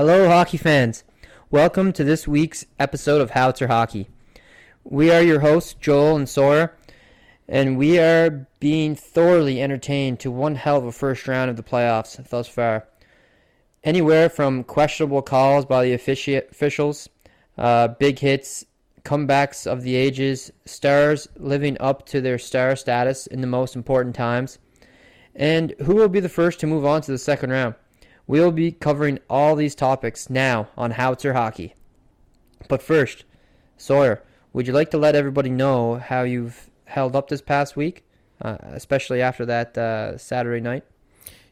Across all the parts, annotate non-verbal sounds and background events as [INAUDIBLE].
Hello, hockey fans. Welcome to this week's episode of Howitzer Hockey. We are your hosts, Joel and Sora, and we are being thoroughly entertained to one hell of a first round of the playoffs thus far. Anywhere from questionable calls by the offici- officials, uh, big hits, comebacks of the ages, stars living up to their star status in the most important times, and who will be the first to move on to the second round. We'll be covering all these topics now on Howitzer Hockey. But first, Sawyer, would you like to let everybody know how you've held up this past week, uh, especially after that uh, Saturday night?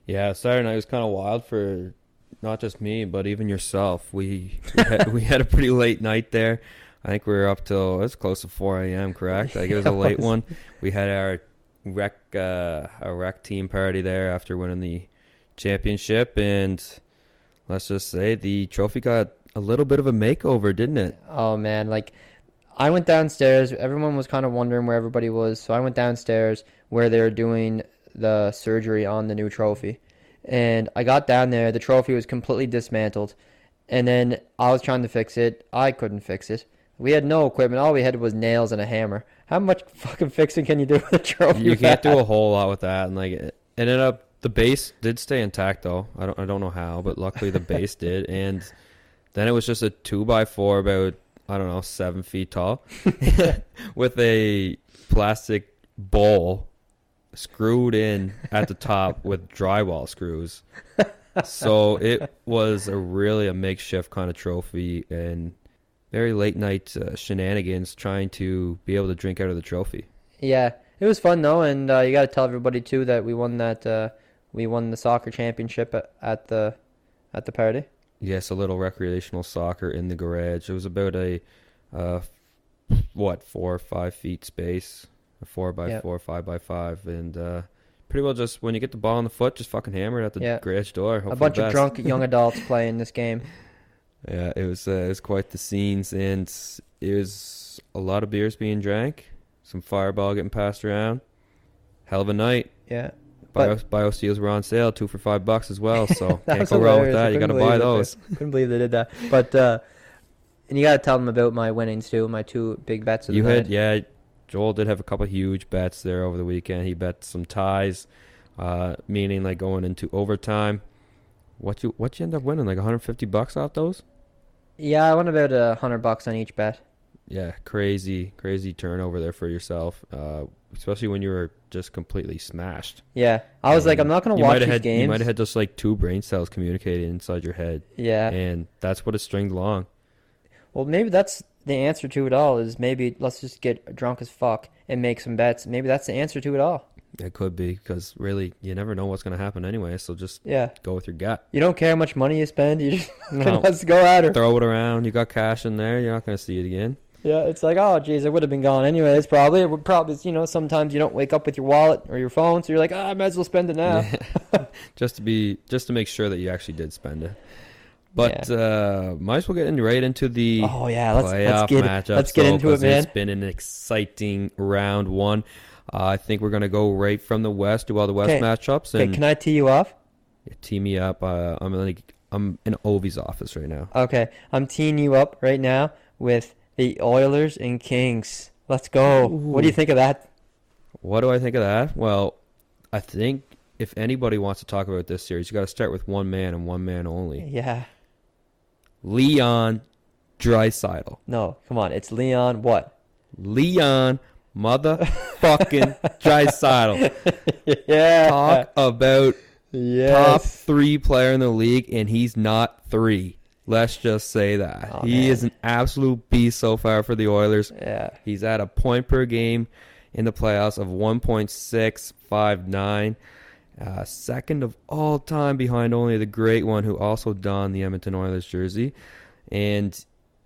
Yeah, Saturday night was kind of wild for not just me, but even yourself. We we had, we had a pretty late night there. I think we were up till it was close to 4 a.m. Correct? I think it was a late [LAUGHS] one. We had our rec uh, our rec team party there after winning the championship, and let's just say the trophy got a little bit of a makeover, didn't it? Oh man, like I went downstairs. Everyone was kind of wondering where everybody was, so I went downstairs where they were doing the surgery on the new trophy. And I got down there, the trophy was completely dismantled. And then I was trying to fix it. I couldn't fix it. We had no equipment. All we had was nails and a hammer. How much [LAUGHS] fucking fixing can you do with a trophy? You can't do a whole lot with that, and like it ended up the base did stay intact though. I don't I don't know how, but luckily the base [LAUGHS] did, and then it was just a two by four about I don't know seven feet tall, [LAUGHS] with a plastic bowl screwed in at the top with drywall screws. So it was a really a makeshift kind of trophy and very late night uh, shenanigans trying to be able to drink out of the trophy. Yeah, it was fun though, and uh, you got to tell everybody too that we won that. Uh, we won the soccer championship at, at the at the party. Yes, a little recreational soccer in the garage. It was about a uh, what four or five feet space, a four by Yep. four, five by five, and uh, pretty well just when you get the ball on the foot, just fucking hammer it at the Yeah. garage door. hope a bunch of drunk [LAUGHS] young adults playing this game. Yeah, it was uh, it was quite the scenes, and it was a lot of beers being drank, some fireball getting passed around. Hell of a night. Yeah, Bio, But- bio steels were on sale, two for five bucks as well. So [LAUGHS] can't go wrong with that. You got to buy those. couldn't believe they did that. But uh, and you got to tell them about my winnings too. My two big bets of the You had yeah. Joel did have a couple huge bets there over the weekend. He bet some ties, uh, meaning like going into overtime. What you what you end up winning? Like 150 bucks off those? Yeah, I won about a hundred bucks on each bet. Yeah, crazy crazy turnover there for yourself. Uh, especially when you were just completely smashed. Yeah, I was like, I'm not gonna watch these had, games. You might have had just like two brain cells communicating inside your head, yeah. and that's what it stringed along. Well, maybe that's the answer to it all. Is maybe let's just get drunk as fuck and make some bets. Maybe that's the answer to it all. It could be because really you never know what's going to happen anyway. So just Yeah. go with your gut. You don't care how much money you spend. You just [LAUGHS] No. [LAUGHS] let's go at her. Throw it around. You got cash in there. You're not going to see it again. Yeah, it's like, oh, geez, it would have been gone anyways. Probably, it would probably, you know, sometimes you don't wake up with your wallet or your phone, so you're like, ah, I might as well spend it now. [LAUGHS] [LAUGHS] just to be just to make sure that you actually did spend it. But uh, might as well get in right into the Oh yeah, let's let's get matchup. let's get so, into it, man. It's been an exciting round one. Uh, I think we're gonna go right from the west, do all the west Okay. matchups, Okay, can I tee you off? tee me up. Uh, I'm like I'm in Ovi's office right now. Okay, I'm teeing you up right now with the Oilers and Kings. Let's go. What do you think of that? What do I think of that? Well, I think if anybody wants to talk about this series, you got to start with one man and one man only. Yeah. Leon Draisaitl. No, come on. It's Leon. What? Leon motherfucking [LAUGHS] Draisaitl. [LAUGHS] yeah. Talk about top three player in the league, and he's not three. Let's just say that Oh, he man. is an absolute beast so far for the Oilers. Yeah. He's at a point per game in the playoffs of 1.659. Uh, second of all time behind only the great one who also donned the Edmonton Oilers jersey. And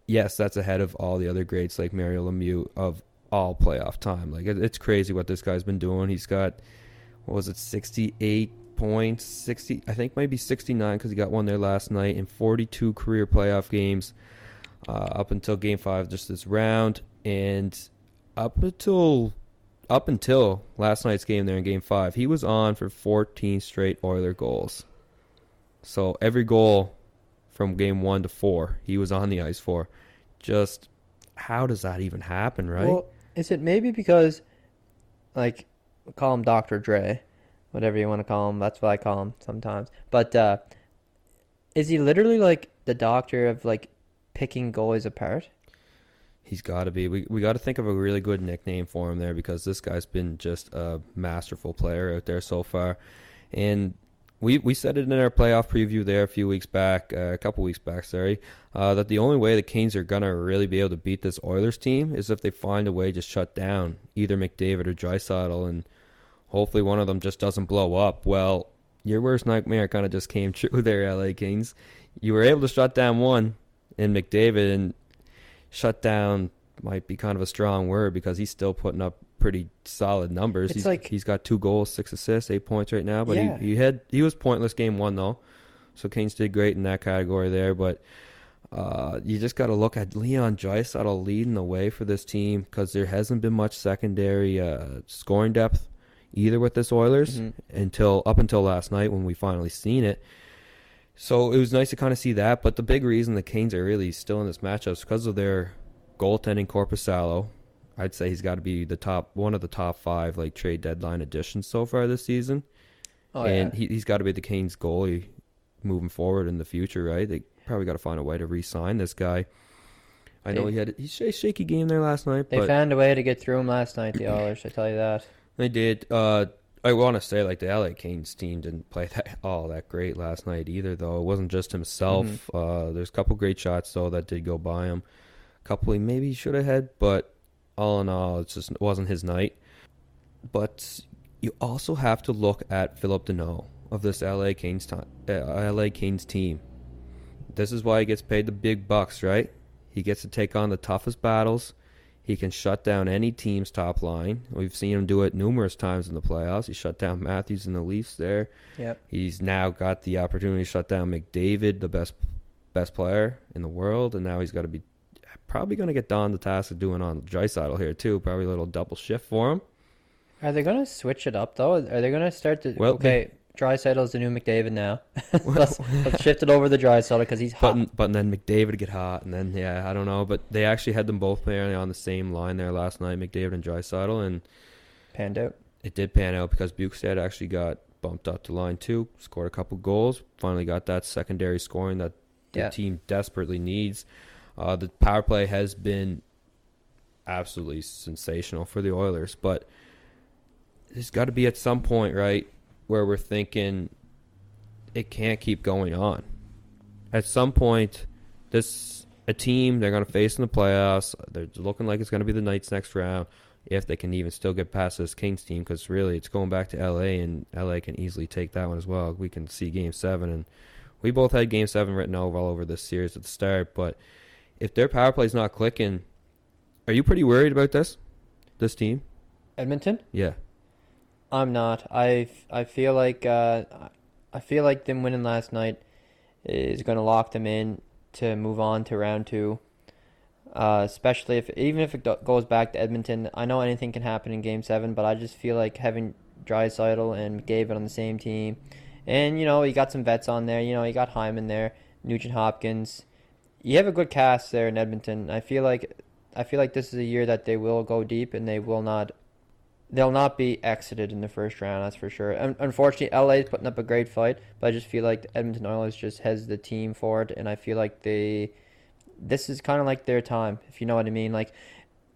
yes, that's ahead of all the other greats like Mario Lemieux of all playoff time. Like it's crazy what this guy's been doing. He's got what was it, 68 points, 60 I think maybe 69 because he got one there last night in 42 career playoff games uh, up until Game Five, just this round, and up until up until last night's game there in Game Five, he was on for 14 straight Oiler goals. So every goal from game one to four. He was on the ice for. Just how does that even happen, right? Well, is it maybe because, like, call him Dr. Dre, whatever you want to call him. That's what I call him sometimes. But uh, is he literally like the doctor of like picking goalies apart? He's got to be. We we got to think of a really good nickname for him there because this guy's been just a masterful player out there so far, and we we said it in our playoff preview there a few weeks back, uh, a couple weeks back, sorry, uh, that the only way the Canes are gonna really be able to beat this Oilers team is if they find a way to shut down either McDavid or Draisaitl. and hopefully one of them just doesn't blow up. Well, your worst nightmare kind of just came [LAUGHS] true there, LA Kings. You were able to shut down one in McDavid, and shut down might be kind of a strong word because he's still putting up pretty solid numbers. It's he's, like- he's got two goals, six assists, eight points right now. But Yeah. he, he had he was pointless game one though, so Canes did great in that category there. But uh, you just got to look at Leon Draisaitl leading the way for this team because there hasn't been much secondary uh, scoring depth either with this Oilers Mhm. until up until last night when we finally seen it. So it was nice to kind of see that. But the big reason the Canes are really still in this matchup is because of their goaltending Korpisalo. I'd say he's got to be the top one of the top five like trade deadline additions so far this season, Oh and yeah. he, he's got to be the Canes goalie moving forward in the future, right? They probably got to find a way to re-sign this guy. I know They- he had he had a shaky game there last night, They found a way to get through him last night, the [CLEARS THROAT] Oilers. I tell you that. They did. Uh, I want to say like the LA Kings team didn't play that [LAUGHS] all that great last night either. Though it wasn't just himself. Mm-hmm. Uh, there's a couple great shots though that did go by him. A couple he maybe should have had, but all in all, it's just it wasn't his night. But you also have to look at Phillip Danault of this LA Kings uh, LA Kings team. This is why he gets paid the big bucks, right? He gets to take on the toughest battles. He can shut down any team's top line. We've seen him do it numerous times in the playoffs. He shut down Matthews and the Leafs there. Yep. He's now got the opportunity to shut down McDavid, the best best player in the world, and now he's got to be probably going to get Don the task of doing on Draisaitl here too. Probably a little double shift for him. Are they gonna switch it up though? Are they gonna start to? Well, okay, Draisaitl's the new McDavid now. [LAUGHS] [LAUGHS] let's, let's shift it over to Draisaitl because he's hot. But but then McDavid get hot, and then yeah, I don't know. But they actually had them both playing on the same line there last night, McDavid and Draisaitl, and Panned out. it did pan out because Bjugstad actually got bumped up to line two, scored a couple goals, finally got that secondary scoring that the Yeah. team desperately needs. Uh, the power play has been absolutely sensational for the Oilers, but there's got to be at some point, right, where we're thinking it can't keep going on. At some point, this a team they're going to face in the playoffs. They're looking like it's going to be the Knights next round if they can even still get past this Kings team because really it's going back to LA and LA can easily take that one as well. We can see Game Seven and we both had Game Seven written over all over this series at the start. But if their power play's not clicking, are you pretty worried about this? This team? Edmonton. Yeah. I'm not. I, I feel like uh, I feel like them winning last night is going to lock them in to move on to round two. Uh, especially if even if it goes back to Edmonton, I know anything can happen in Game Seven, but I just feel like having Draisaitl and McDavid on the same team, and you know you got some vets on there. You know you got Hyman there, Nugent Hopkins. You have a good cast there in Edmonton. I feel like I feel like this is a year that they will go deep and they will not they'll not be exited in the first round. That's for sure. Un- unfortunately, LA is putting up a great fight, but I just feel like the Edmonton Oilers just has the team for it, and I feel like they this is kind of like their time, if you know what I mean. Like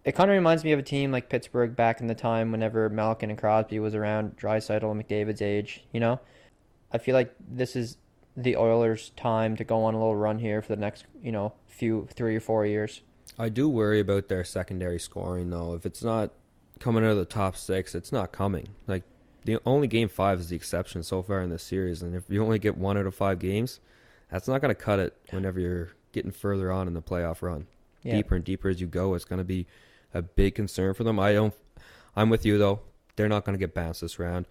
it kind of reminds me of a team like Pittsburgh back in the time whenever Malkin and Crosby was around Draisaitl and McDavid's age. You know, I feel like this is the Oilers' time to go on a little run here for the next you know few three or four years. I do worry about their secondary scoring though. If it's not coming out of the top six, it's not coming. Like the only game five is the exception so far in this series, and if you only get one out of five games, that's not going to cut it. Whenever you're getting further on in the playoff run, Yeah. deeper and deeper as you go, it's going to be a big concern for them. I don't. I'm with you though. They're not going to get bounced this round.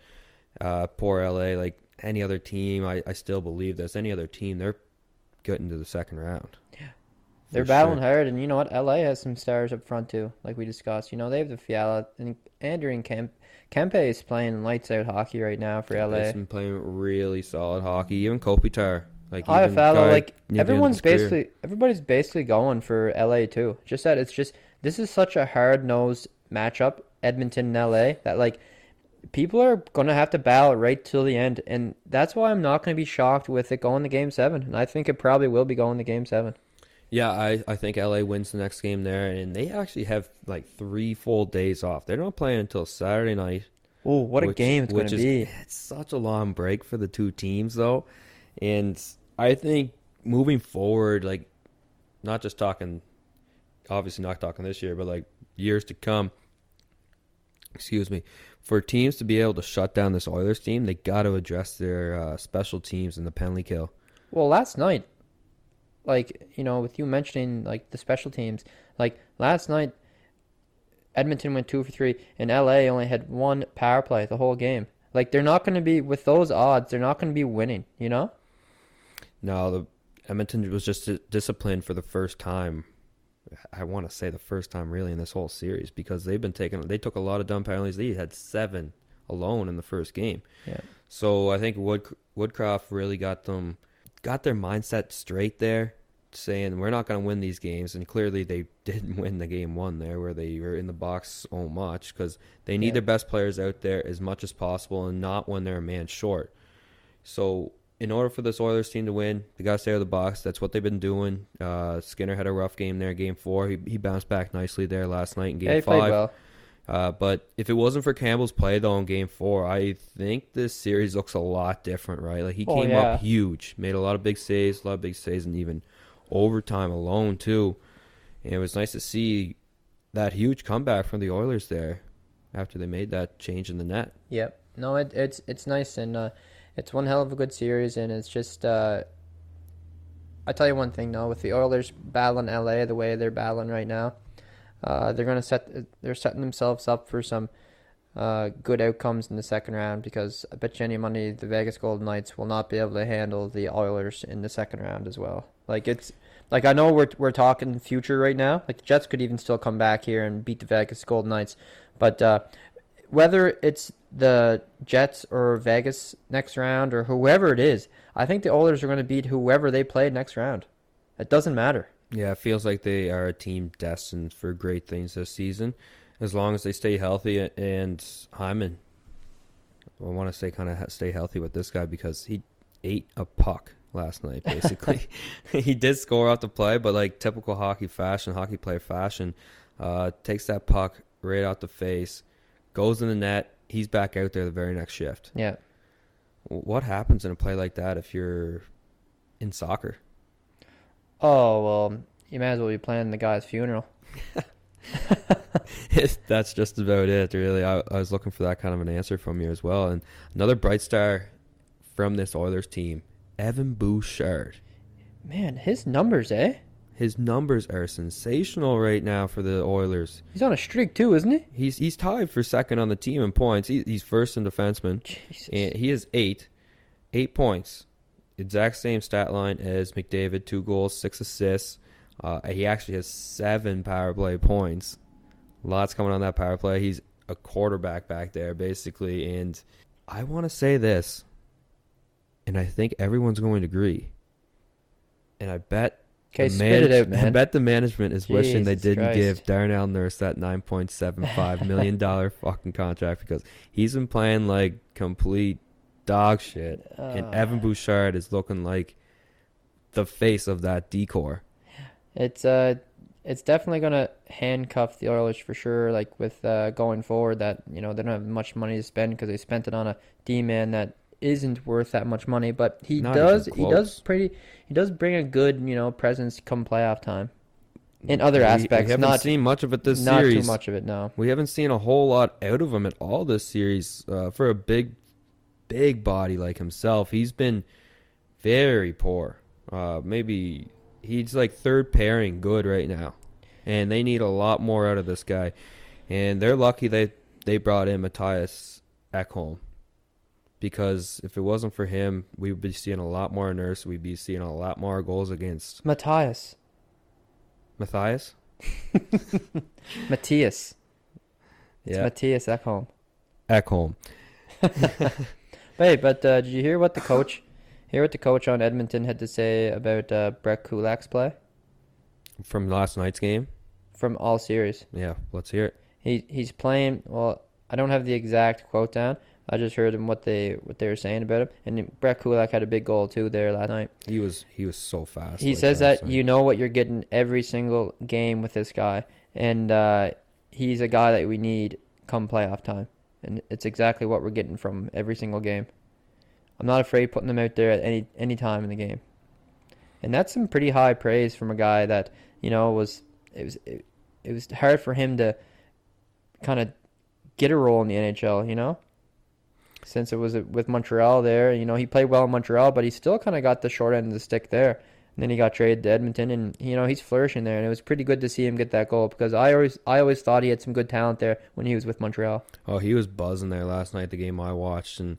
Uh, poor LA. Like any other team, I, I still believe this. Any other team, they're getting to the second round. They're battling sure. hard, and you know what? LA has some stars up front too, like we discussed. You know, they have the Fiala and Andrew and Kemp. Kempe is playing lights out hockey right now for LA. They've been playing really solid hockey. Even Kopitar Like even guy like near the end of everyone's his career. basically everybody's basically going for LA too. Just that it's just this is such a hard nosed matchup, Edmonton and LA, that like people are gonna have to battle right till the end, and that's why I'm not gonna be shocked with it going to Game Seven, and I think it probably will be going to Game Seven. Yeah, I, I think LA wins the next game there, and they actually have like three full days off. They're not playing until Saturday night. Oh, what a game it's which gonna is- be! It's such a long break for the two teams, though, and I think moving forward, like not just talking, obviously not talking this year, but like years to come. Excuse me, for teams to be able to shut down this Oilers team, they got to address their uh, special teams and the penalty kill. Well, last night, like you know, with you mentioning like the special teams, like last night, Edmonton went two for three, and LA only had one power play the whole game. Like they're not going to be with those odds. They're not going to be winning. You know? No, the Edmonton was just disciplined for the first time. I want to say the first time really in this whole series because they've been taking they took a lot of dumb penalties. They had seven alone in the first game. Yeah. So I think Wood Woodcroft really got them got their mindset straight there, saying we're not going to win these games, and clearly they [LAUGHS] didn't win the game one there where they were in the box so much because they need Yeah. their best players out there as much as possible and not when they're a man short. So in order for this Oilers team to win, they got to stay out of the box. That's what they've been doing. Uh, Skinner had a rough game there, game four. He, he bounced back nicely there last night in game Yeah, five. well. Uh, but if it wasn't for Campbell's play though in Game Four, I think this series looks a lot different, right? Like he Oh, came yeah. up huge, made a lot of big saves, a lot of big saves, and even overtime alone too. And it was nice to see that huge comeback from the Oilers there after they made that change in the net. Yep. No, it, it's it's nice and uh, it's one hell of a good series, and it's just. Uh, I tell you one thing though, with the Oilers battling LA the way they're battling right now, uh, they're gonna set they're setting themselves up for some uh, good outcomes in the second round because I bet you any money the Vegas Golden Knights will not be able to handle the Oilers in the second round as well. Like it's like I know we're we're talking future right now. Like the Jets could even still come back here and beat the Vegas Golden Knights, but uh, whether it's the Jets or Vegas next round or whoever it is, I think the Oilers are going to beat whoever they play next round. It doesn't matter. Yeah, it feels like they are a team destined for great things this season, as long as they stay healthy. And Hyman, I want to say kind of stay healthy with this guy because he ate a puck last night. [LAUGHS] Basically, [LAUGHS] he did score off the play, but like typical hockey fashion, hockey player fashion, uh, takes that puck right out the face, goes in the net. He's back out there the very next shift. Yeah. What happens in a play like that if you're in soccer? Oh well, you might as well be planning the guy's funeral. [LAUGHS] That's just about it, really. I, I was looking for that kind of an answer from you as well. And another bright star from this Oilers team, Evan Bouchard. Man, his numbers, eh? His numbers are sensational right now for the Oilers. He's on a streak too, isn't he? He's he's tied for second on the team in points. He, he's first in defenseman, Jesus. and he has eight, eight points. Exact same stat line as McDavid: two goals, six assists. Uh, he actually has seven power play points. Lots coming on that power play. He's a quarterback back there, basically. And I want to say this, and I think everyone's going to agree. And I bet Okay, it out, I bet the management is wishing they didn't Christ. give Darnell Nurse that nine point seven five million dollar [LAUGHS] fucking contract because he's been playing like complete dog shit, and Uh, Evan Bouchard is looking like the face of that D-core. It's uh, it's definitely gonna handcuff the Oilers for sure. Like with uh, going forward, that you know they don't have much money to spend because they spent it on a D man that isn't worth that much money. But he Not does, he does pretty, he does bring a good you know presence come playoff time. In other aspects, we haven't not seen much of it this not series. Not too much of it. No. We haven't seen a whole lot out of him at all this series. Uh, for a big, big body like himself, he's been very poor. Uh, maybe he's like third pairing good right now, and they need a lot more out of this guy. And they're lucky they they brought in Matthias Ekholm because if it wasn't for him, we would be seeing a lot more nurse. We'd be seeing a lot more goals against Matthias, Matthias. [LAUGHS] Matthias, it's Yeah, Matthias Ekholm. Ekholm. [LAUGHS] Hey, but uh, did you hear what the coach Hear what the coach on Edmonton had to say about uh, Brett Kulak's play From last night's game? from all series. Yeah, let's hear it. He he's playing. Well, I don't have the exact quote down. I just heard him what they what they were saying about him. And Brett Kulak had a big goal too there last night. He was he was so fast. He like says that night. you know what you're getting every single game with this guy, and uh, he's a guy that we need come playoff time, and it's exactly what we're getting from every single game. I'm not afraid putting them out there at any any time in the game, and that's some pretty high praise from a guy that you know was it was it, it was hard for him to kind of get a role in the NHL, you know. Since it was uh, with Montreal there, you know, he played well in Montreal, but he still kind of got the short end of the stick there. And then he got traded to Edmonton, and you know he's flourishing there, and it was pretty good to see him get that goal because I always I always thought he had some good talent there when he was with Montreal. Oh, he was buzzing there last night. The game I watched, and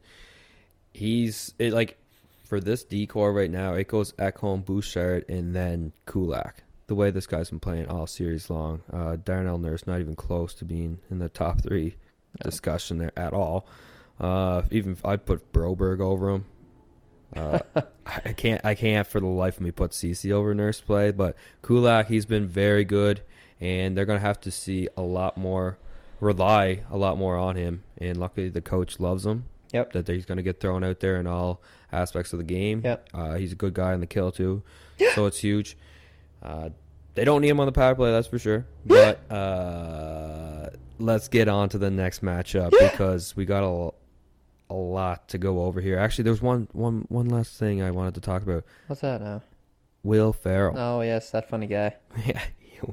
he's it like for this D-core right now. It goes Ekholm, Bouchard, and then Kulak. The way this guy's been playing all series long, uh, Darnell Nurse not even close to being in the top three discussion there at all. Uh, even if I'd put Broberg over him. Uh, I can't. I can't for the life of me put Ceci over Nurse play, but Kulak he's been very good, and they're gonna have to see a lot more, rely a lot more on him. And luckily, the coach loves him. Yep. That he's gonna get thrown out there in all aspects of the game. Yep. Uh, he's a good guy in the kill too, [GASPS] so it's huge. Uh, they don't need him on the power play, that's for sure. [GASPS] But uh, let's get on to the next matchup because we got a, a lot to go over here. Actually, there's one one one last thing I wanted to talk about. What's that now? Will Ferrell. Oh yes, that funny guy. [LAUGHS] Yeah,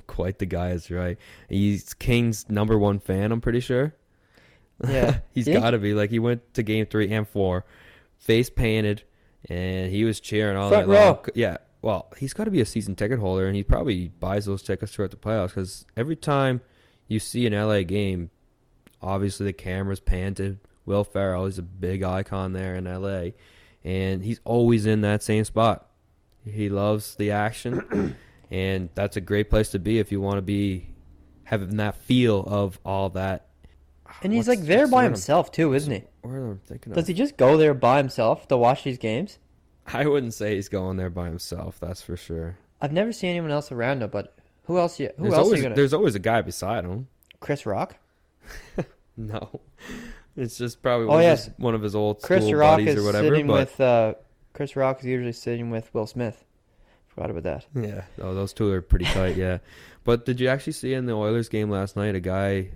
quite the guy is right. He's King's number one fan. I'm pretty sure. Yeah. [LAUGHS] he's got to be. Like he went to game three and four, face painted, and he was cheering all Front night long. row. Yeah. Well, he's got to be a season ticket holder, and he probably buys those tickets throughout the playoffs because every time you see an LA game, obviously the camera's pan to Will Ferrell. He's a big icon there in LA, and he's always in that same spot. He loves the action, [CLEARS THROAT] and that's a great place to be if you want to be having that feel of all that. And he's What's- like there by I'm- himself too, isn't he? What am I thinking of? Does he just go there by himself to watch these games? I wouldn't say he's going there by himself. That's for sure. I've never seen anyone else around him, but who else? You, who there's else always gonna? there's always a guy beside him. Chris Rock. [LAUGHS] No, it's just probably Oh, one, of, yes. his, one of his old Chris school Rock buddies is or whatever. sitting but with. Uh, Chris Rock is usually sitting with Will Smith. Forgot about that. yeah, oh, those two are pretty tight. Yeah, [LAUGHS] but did you actually see in the Oilers game last night a guy?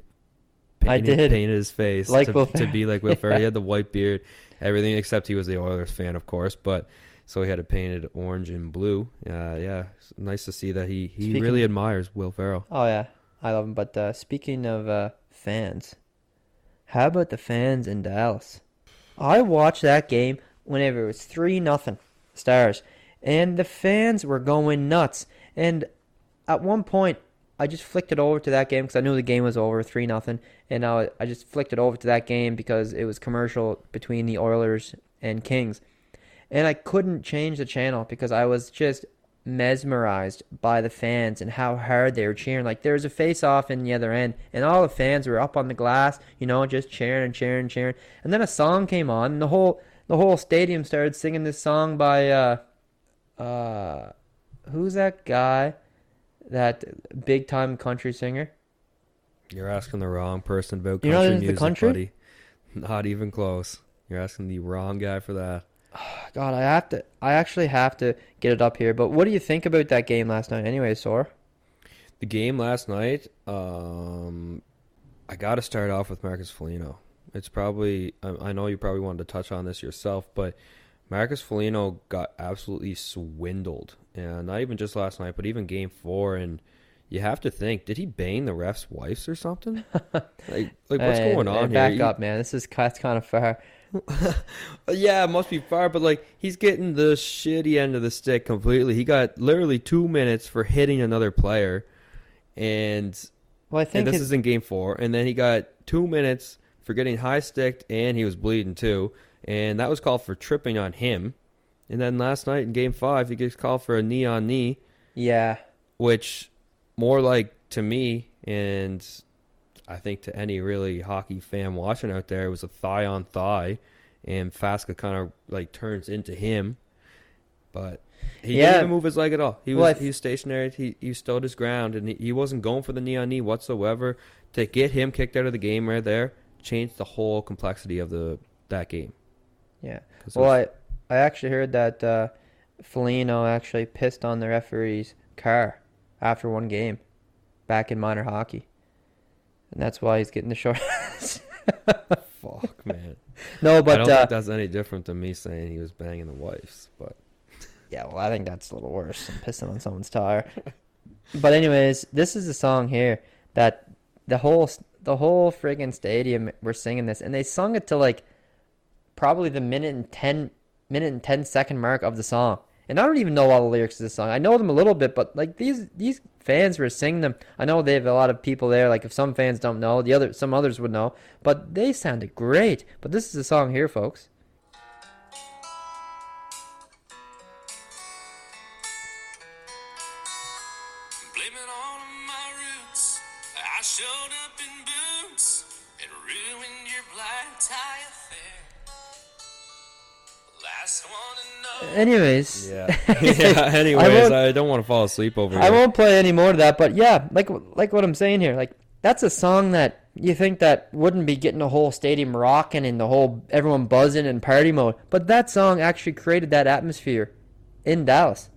I did. painted his face Like to, to be like Will [LAUGHS] Ferrell. He had the white beard, everything except he was the Oilers fan, of course. But so he had it painted orange and blue. Uh, yeah, it's nice to see that he he Speaking- really admires Will Ferrell. Oh yeah, I love him. But uh, speaking of uh, fans, how about the fans in Dallas? I watched that game whenever it was three nothing Stars, and the fans were going nuts. And at one point, I just flicked it over to that game because I knew the game was over three nothing, and I I just flicked it over to that game because it was commercial between the Oilers and Kings, and I couldn't change the channel because I was just mesmerized by the fans and how hard they were cheering. Like there was a face off in the other end, and all the fans were up on the glass, you know, just cheering and cheering and cheering. And then a song came on, and the whole the whole stadium started singing this song by uh uh who's that guy? That big time country singer. You're asking the wrong person about You know country this is the music, country? buddy. Not even close. You're asking the wrong guy for that. [SIGHS] God, I have to. I actually have to get it up here. But what do you think about that game last night? Anyway, Sor? The game last night, um, I got to start off with Marcus Foligno. It's probably I, I know you probably wanted to touch on this yourself, but Marcus Foligno got absolutely swindled, and not even just last night, but even Game Four. And you have to think, did he bang the ref's wives or something? [LAUGHS] like, like what's Hey, going hey, on Back here? You- up, man. This is that's kind of far. [LAUGHS] yeah, it must be far, but like he's getting the shitty end of the stick completely. He got literally two minutes for hitting another player, and, Well, I think this his- is in game four. And then he got two minutes for getting high sticked, and he was bleeding too. And that was called for tripping on him. And then last night in game five, he gets called for a knee on knee, yeah. which more like to me and I think to any really hockey fan watching out there, it was a thigh on thigh, and Faksa kind of like turns into him, but he Yeah. didn't move his leg at all. He was Well, he was stationary. He he stood his ground, and he, he wasn't going for the knee on knee whatsoever. To get him kicked out of the game right there changed the whole complexity of the that game. Yeah. Well, was- I I actually heard that uh, Foligno actually pissed on the referee's car after one game back in minor hockey, and that's why he's getting the short. [LAUGHS] fuck man. no, I but don't uh, think that's any different than me saying he was banging the wives. But [LAUGHS] Yeah, well, I think that's a little worse than pissing on someone's tire. but anyways, this is a song here that the whole the whole friggin' stadium were singing this, and they sung it to like probably the minute and ten minute and ten second mark of the song. And I don't even know all the lyrics of this song. I know them a little bit, but like these these fans were singing them. I know they have a lot of people there. Like if some fans don't know, the other some others would know. But they sounded great. But this is the song here, folks. Anyways, yeah, [LAUGHS] [LAUGHS] yeah. Anyways, won't- I, don't want to fall asleep over I here. won't play any more of that, but yeah, like like what I'm saying here, like that's a song that you think that wouldn't be getting the whole stadium rocking and the whole everyone buzzing in party mode, but that song actually created that atmosphere in Dallas.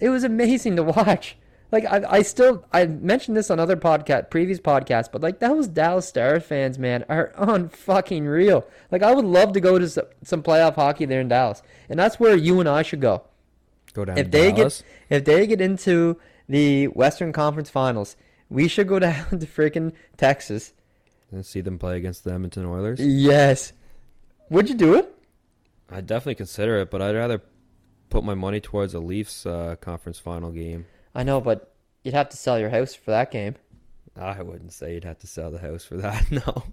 It was amazing to [LAUGHS] watch. Like I, I still I mentioned this on other podcast, previous podcasts, but like those Dallas Stars fans, man, are [LAUGHS] on fucking real. Like I would love to go to some, some playoff hockey there in Dallas, and that's where you and I should go Go down if to they Dallas. get if they get into the Western Conference Finals, we should go [LAUGHS] down to freaking Texas. and see them play against the Edmonton Oilers. Yes. Would you do it? I'd definitely consider it, but I'd rather put my money towards a Leafs uh, conference final game. I know, but you'd have to sell your house for that game. I wouldn't say you'd have to sell the house for that. [LAUGHS] No,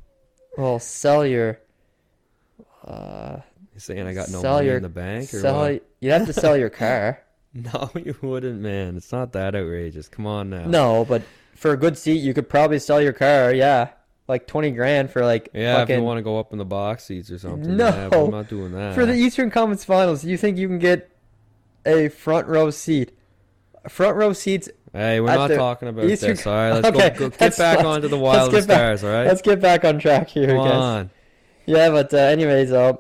Well, sell your uh you saying I got no money your- in the bank or sell what? you'd have to sell your [LAUGHS] car. No, you wouldn't, man. It's not that outrageous. Come on now. No, but for a good seat, you could probably sell your car. Yeah, like twenty grand for like Yeah, if you want to go up in the box seats or something. No. yeah, I'm not doing that. for the Eastern Conference Finals. You think you can get a front row seat? Front row seats hey, we're not talking about Eastern- this. All right, [LAUGHS] let's Okay, go, go get let's- back let's- onto the Wild and back- Stars. All right, Let's get back on track here, come guys. on. Yeah, but uh, anyways, uh,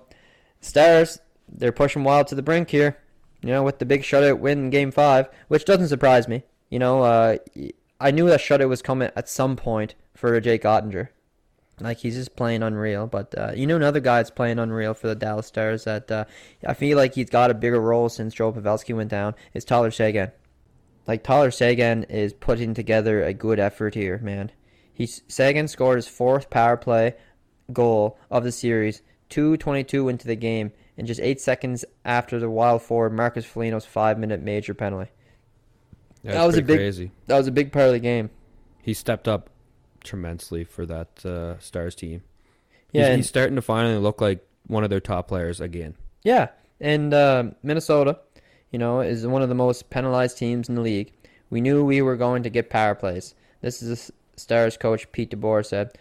Stars they're pushing Wild to the brink here. You know, with the big shutout win in Game Five, which doesn't surprise me. You know, uh, I knew that shutout was coming at some point for Jake Oettinger. Like he's just playing unreal, but uh, you know another guy that's playing unreal for the Dallas Stars that uh, I feel like he's got a bigger role since Joe Pavelski went down is Tyler Seguin. Like Tyler Seguin is putting together a good effort here, man. He's Seguin scored his fourth power play goal of the series, 2:22 into the game, and just eight seconds after the Wild forward Marcus Foligno's five-minute major penalty. That's That was a big- crazy. That was a big part of the game. He stepped up tremendously for that uh, Stars team. Yeah, he's, he's starting to finally look like one of their top players again. Yeah, and uh, Minnesota, you know, is one of the most penalized teams in the league. We knew we were going to get power plays. This is the Stars coach Pete DeBoer said.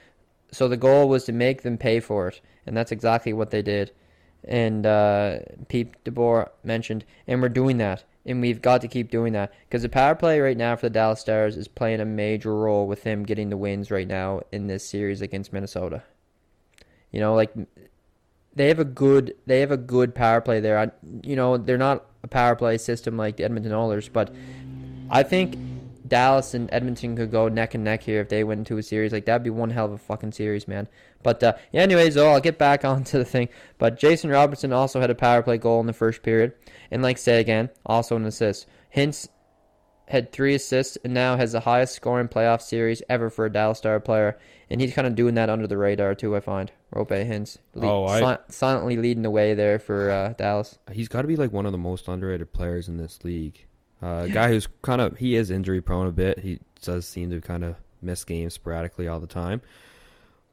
So the goal was to make them pay for it, and that's exactly what they did. And uh, Pete DeBoer mentioned, and we're doing that, and we've got to keep doing that because the power play right now for the Dallas Stars is playing a major role with them getting the wins right now in this series against Minnesota. You know, like they have a good they have a good power play there. I, you know, they're not a power play system like the Edmonton Oilers, but I think Dallas and Edmonton could go neck and neck here if they went into a series. Like that'd be one hell of a fucking series, man. But uh, yeah, anyways, though, I'll get back [LAUGHS] onto the thing. But Jason Robertson also had a power play goal in the first period, and like say again, also an assist. Hintz had three assists and now has the highest scoring playoff series ever for a Dallas Star player, and he's kind of doing that under the radar too. I find Rope le- Oh, I- si- silently leading the way there for uh, Dallas. He's got to be like one of the most underrated players in this league. Uh, a guy who's kind of he is injury prone a bit. He does seem to kind of miss games sporadically all the time.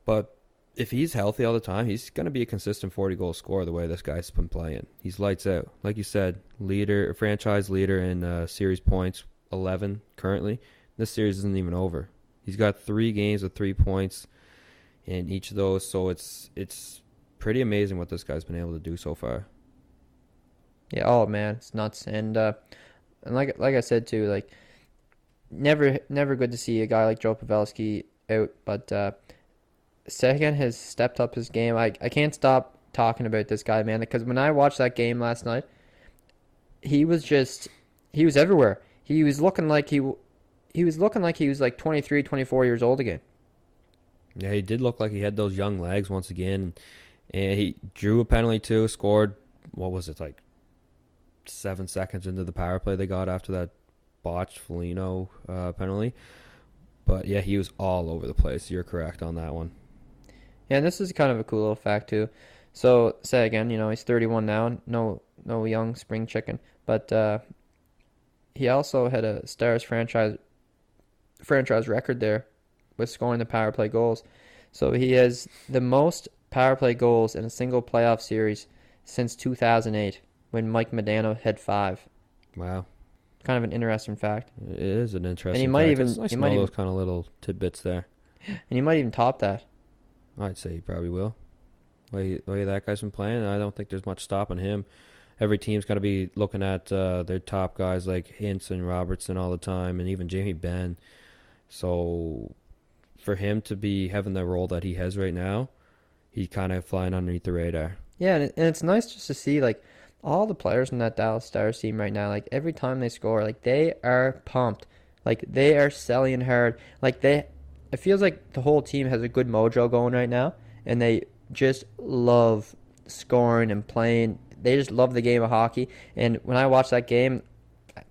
But if he's healthy all the time, he's going to be a consistent 40 goal scorer the way this guy's been playing. He's lights out. Like you said, leader, franchise leader in uh, series points, 11 currently. This series isn't even over. He's got 3 games with 3 points in each of those, so it's it's pretty amazing what this guy's been able to do so far. Yeah, oh man, it's nuts. And uh and like like I said too, like never never good to see a guy like Joe Pavelski out, but uh Seguin has stepped up his game. I I can't stop talking about this guy, man, because when I watched that game last night, he was just he was everywhere. He was looking like he he was looking like he was like 23, 24 years old again. Yeah, he did look like he had those young legs once again, and he drew a penalty too. Scored what was it like seven seconds into the power play they got after that botched Foligno uh, penalty. But yeah, he was all over the place. You're correct on that one. Yeah, and this is kind of a cool little fact too. So Seguin, you know, he's 31 now, no no young spring chicken, but uh, he also had a Stars franchise franchise record there with scoring the power play goals. So he has the most power play goals in a single playoff series since 2008 when Mike Modano had 5. Wow, Kind of an interesting fact. it is an interesting. he might fact. even- nice he might even- those kind of little tidbits there. And he might even top that. I'd say he probably will. Way way that guy's been playing, I don't think there's much stopping him. Every team's got to be looking at uh, their top guys like Hintz and Robertson all the time, and even Jamie Benn. So for him to be having the role that he has right now, he's kind of flying underneath the radar. Yeah, and it's nice just to see like all the players in that Dallas Stars team right now. Like every time they score, like they are pumped. Like they are selling hard. Like they, it feels like the whole team has a good mojo going right now, and they just love scoring and playing. They just love the game of hockey. And when I watch that game,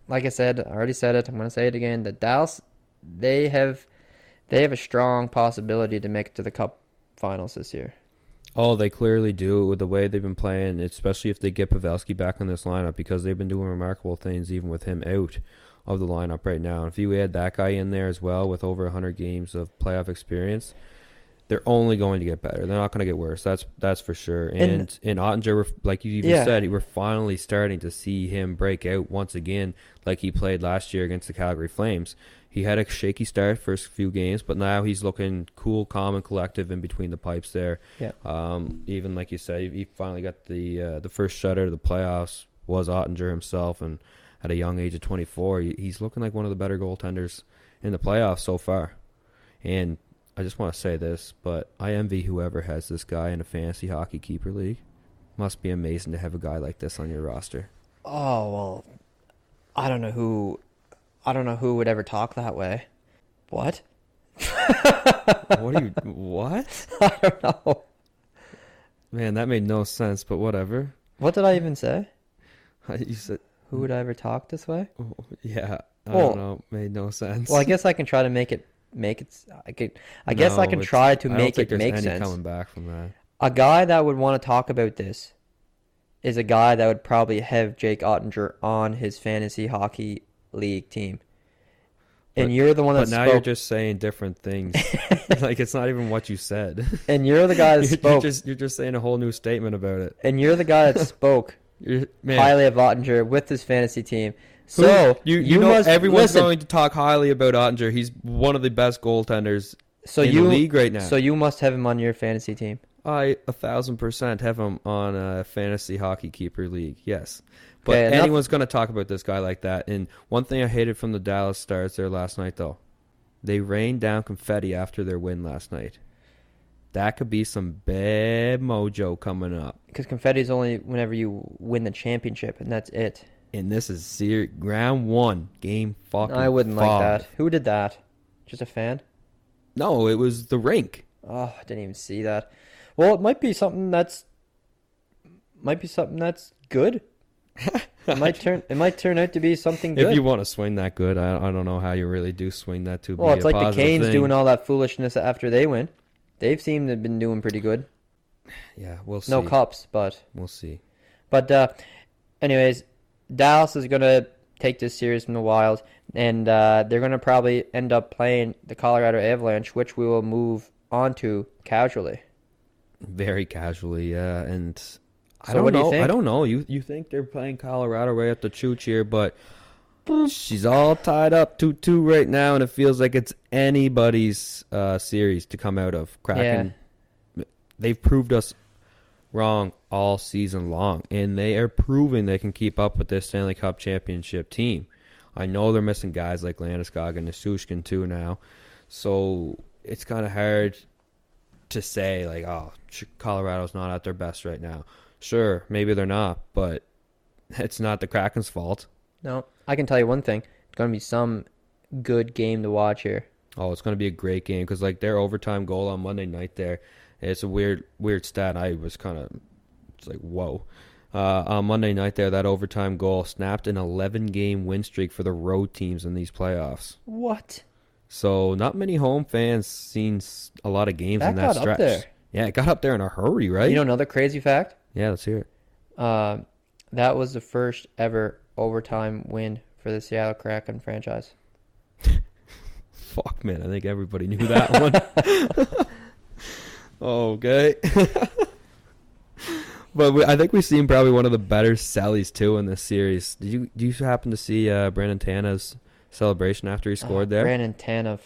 like I said, I already said it. I'm gonna say it again. The Dallas, they have, they have a strong possibility to make it to the Cup Finals this year. Oh, they clearly do with the way they've been playing, especially if they get Pavelski back in this lineup because they've been doing remarkable things even with him out of the lineup right now. And if you add that guy in there as well with over 100 games of playoff experience, they're only going to get better. They're not going to get worse. That's that's for sure. And And- in Oettinger, we're- like you even Yeah. said, we're finally starting to see him break out once again, like he played last year against the Calgary Flames. He had a shaky start first few games, but now he's looking cool, calm, and collective in between the pipes there. Yeah. Um, even like you said, he finally got the uh, the first shutter to the playoffs was Oettinger himself, and at a young age of 24, he's looking like one of the better goaltenders in the playoffs so far. And I just want to say this, but I envy whoever has this guy in a fantasy hockey keeper league. Must be amazing to have a guy like this on your roster. Oh well, I don't know who, I don't know who would ever talk that way. What? [LAUGHS] what are you? What? I don't know. Man, that made no sense. But whatever. What did I even say? You said, Who would I ever talk this way? oh, yeah. I Well- don't know. Made no sense. Well, I guess I can try to make it make it. I could. I guess I can try to make it make sense. Coming back from that. A guy that would want to talk about this is a guy that would probably have Jake Oettinger on his fantasy hockey league team. And But- you're the one that But now spoke. you're just saying different things. [LAUGHS] [LAUGHS] like it's not even what you said. [LAUGHS] and you're the guy that you're, spoke. just you're just saying a whole new statement about it. and you're the guy that spoke You're, man, highly of Oettinger with his fantasy team. So you you, know must everyone's listen, going to talk highly about Oettinger. He's one of the best goaltenders So in you the league right now. So you must have him on your fantasy team. I a thousand percent have him on a fantasy hockey keeper league. Yes, but Okay, anyone's going to talk about this guy like that. And one thing I hated from the Dallas Stars there last night, though, they rained down confetti after their win last night. That could be some bad mojo coming up. Because confetti is only whenever you win the championship, and that's it. And this is ser- round one, game fucking. I wouldn't like that. Who did that? Just a fan? No, it was the rink. Oh, I didn't even see that. Well, it might be something that's might be something that's good. it might [LAUGHS] turn it might turn out to be something good. If you want to swing that good, I, I don't know how you really do swing that to well, it's like the Canes thing. doing all that foolishness after they win. They've seemed to have been doing pretty good. [SIGHS] Yeah, we'll see. No cups, but We'll see. But uh, anyways, Dallas is gonna take this series from the Wild, and uh, they're gonna probably end up playing the Colorado Avalanche, which we will move on to casually. Very casually, yeah. And I don't what do you know. think? I don't know. You you think they're playing Colorado right up the chooch here, but she's all tied up two two right now, and it feels like it's anybody's uh, series to come out of. Kraken, they've proved us wrong all season long, and they are proving they can keep up with this Stanley Cup championship team. I know they're missing guys like Landeskog and Nichushkin too now, so it's kind of hard to say like, oh, Colorado's not at their best right now. Sure, maybe they're not, but it's not the Kraken's fault. No, I can tell you one thing. It's going to be some good game to watch here. Oh, it's going to be a great game because like their overtime goal on Monday night there, it's a weird weird stat. I was kind of it's like whoa. Uh, on Monday night there, that overtime goal snapped an 11 game win streak for the road teams in these playoffs. What? So not many home fans seen a lot of games That in that got up stretch. there. Yeah, it got up there in a hurry, right? You know another crazy fact? yeah, let's hear it. Uh, that was the first ever overtime win for the Seattle Kraken franchise. [LAUGHS] Fuck, man, I think everybody knew that one. [LAUGHS] [LAUGHS] okay. [LAUGHS] but we, I think we've seen probably one of the better sallies too in this series. Did you do you happen to see uh, Brandon Tanev's celebration after he scored Uh, there? Brandon Tanev.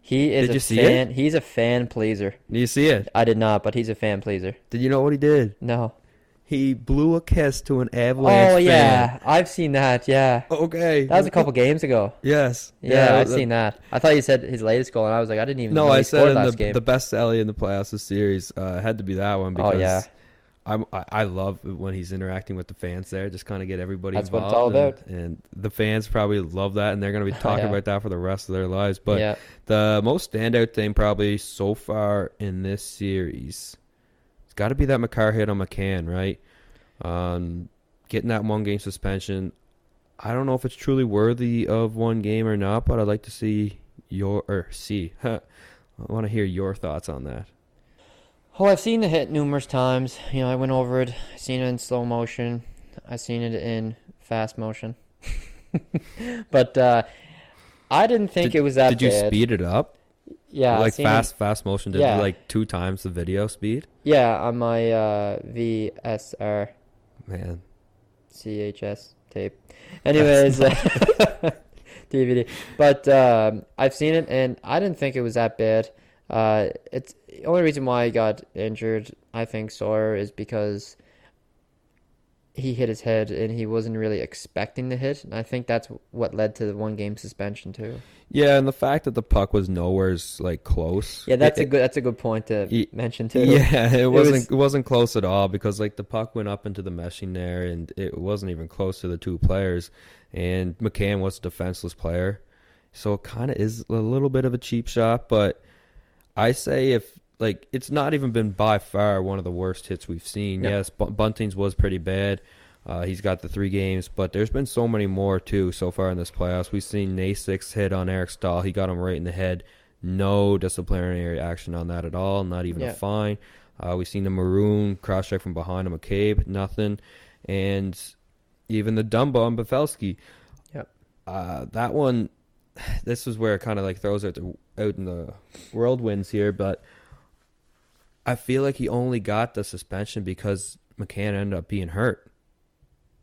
He is Did a you see fan. He's a fan pleaser. Did you see it? I did not, but he's a fan pleaser. Did you know what he did? No. He blew a kiss to an Avalanche Oh fan. yeah, I've seen that. Yeah, Okay. that was a couple games ago. Yes. Yeah, I've that- seen that. I thought you said his latest goal, and I was like, I didn't even No, know I said in the, game. the best Sally in the playoffs this series uh, had to be that one because Oh, yeah. I'm, I, I love when he's interacting with the fans there, just kind of get everybody That's what it's all and- about. And, the fans probably love that, and they're going to be [LAUGHS] talking Yeah. about that for the rest of their lives. But yeah, the most standout thing probably so far in this series, it's got to be that Makar hit on McCann, right? Um, getting that one game suspension. I don't know if it's truly worthy of one game or not, but I'd like to see your or see. [LAUGHS] I want to hear your thoughts on that. Oh, I've seen the hit numerous times. You know, I went over it. I seen it in slow motion. I seen it in fast motion. [LAUGHS] but uh, I didn't think Did- it was that Did you bad. speed it up? Yeah, like seen it- fast fast motion did Yeah. like two times the video speed. Yeah, on my uh, VSR Man, CHS tape. Anyways, DVD. [LAUGHS] But um, I've seen it, and I didn't think it was that bad. Uh, it's the only reason why I got injured. I think Sawyer is because he hit his head, and he wasn't really expecting the hit. And I think that's what led to the one game suspension too. yeah, and the fact that the puck was nowhere's like close. Yeah, that's it, a good. That's a good point to Ye- mention too. Yeah, it [LAUGHS] wasn't was- it wasn't close at all because like the puck went up into the meshing there and it wasn't even close to the two players and McCann was a defenseless player. So it kind of is a little bit of a cheap shot, but I say if like it's not even been by far one of the worst hits we've seen. No. Yes, Bu- Bunting's was pretty bad. Uh, he's got the three games, but there's been so many more too so far in this playoffs. We've seen Nasix hit on Eric Staal. He got him right in the head. No disciplinary action on that at all. Not even Yeah. a fine. Uh, we've seen the maroon cross check from behind him, McCabe, nothing, and even the Dumba on Pavelski. Yep. Uh, that one, [SIGHS] this is where it kind of like throws out out in the whirlwinds here, but I feel like he only got the suspension because McCann ended up being hurt.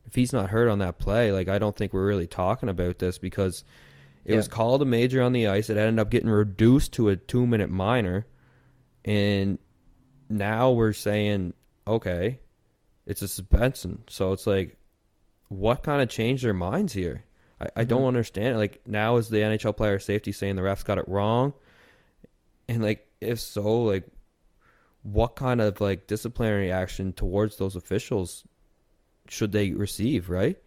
If he's not hurt on that play, like I don't think we're really talking about this because it Yeah. was called a major on the ice. It ended up getting reduced to a two minute minor, and now we're saying okay, it's a suspension. So it's like, what kind of changed their minds here? I, I don't Mhm. understand. Like now is the NHL player safety saying the refs got it wrong, and like if so, like what kind of like disciplinary action towards those officials should they receive, right?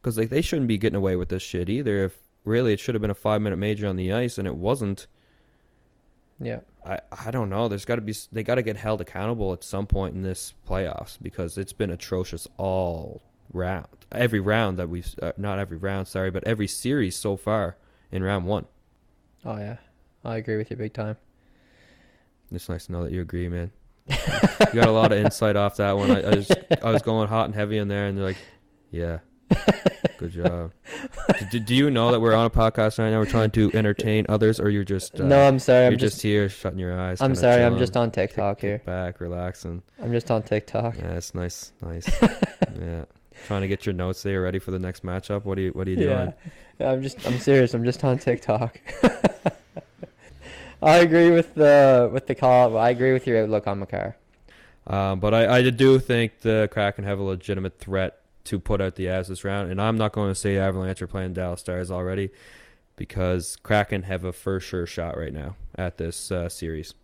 Because like they shouldn't be getting away with this shit either. If really it should have been a five minute major on the ice and it wasn't. Yeah. I, I don't know. There's got to be they got to get held accountable at some point in this playoffs because it's been atrocious all round. Every round that we've uh, not every round, sorry, but every series so far in round one. Oh yeah, I agree with you big time. It's nice to know that you agree, man. you got a lot of [LAUGHS] insight off that one. I, I was I was going hot and heavy in there, and they're like, "Yeah, good [LAUGHS] job." do, do you know that we're on a podcast right now? We're trying to entertain others, or you're just uh, no, I'm sorry. you're I'm just, just. here shutting your eyes. I'm sorry. I'm just on TikTok here. back, relaxing. I'm just on TikTok. Yeah, it's nice, nice. [LAUGHS] yeah, trying to get your notes there ready for the next matchup. What are you What are you doing? Yeah, I'm just. I'm serious. I'm just on TikTok. I agree with the with the call. I agree with your outlook on Makar. Um, but I, I do think the Kraken have a legitimate threat to put out the Avs this round, and I'm not going to say Avalanche are playing Dallas Stars already because Kraken have a for sure shot right now at this uh, series.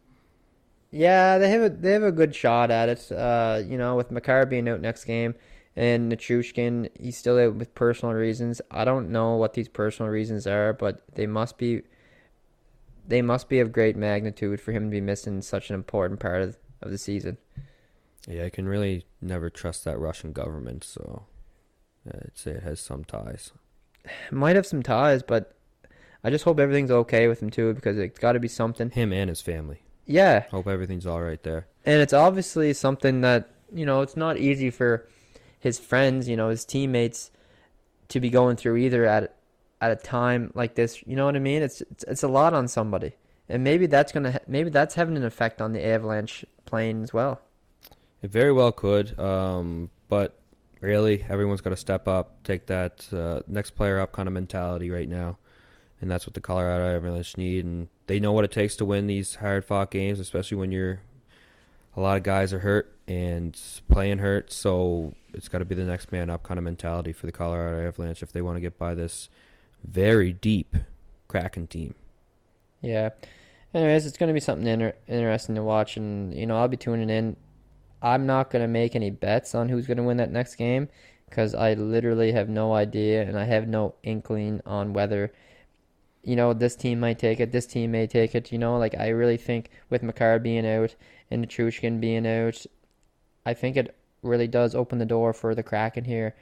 Yeah, they have a they have a good shot at it. Uh, you know, with Makar being out next game and Nichushkin, he's still out with personal reasons. I don't know what these personal reasons are, but they must be they must be of great magnitude for him to be missing such an important part of, of the season. Yeah, I can really never trust that Russian government, so I'd say it has some ties. [SIGHS] Might have some ties, but I just hope everything's okay with him too because it's got to be something. Him and his family. Yeah, Hope everything's all right there. and it's obviously something that you know it's not easy for his friends, you know, his teammates to be going through either at at a time like this. You know what I mean? It's it's, it's a lot on somebody, and maybe that's gonna maybe that's having an effect on the Avalanche plane as well. It very well could, um, but really, everyone's got to step up, take that uh, next player up kind of mentality right now, and that's what the Colorado Avalanche need. And they know what it takes to win these hard-fought games, especially when you're a lot of guys are hurt and playing hurt. So it's got to be the next man up kind of mentality for the Colorado Avalanche if they want to get by this very deep Kraken team. Yeah. Anyways, it's going to be something inter- interesting to watch, and you know I'll be tuning in. I'm not going to make any bets on who's going to win that next game because I literally have no idea, and I have no inkling on whether you know this team might take it, this team may take it. You know, like I really think with Makar being out and Trushkin being out, I think it really does open the door for the Kraken here,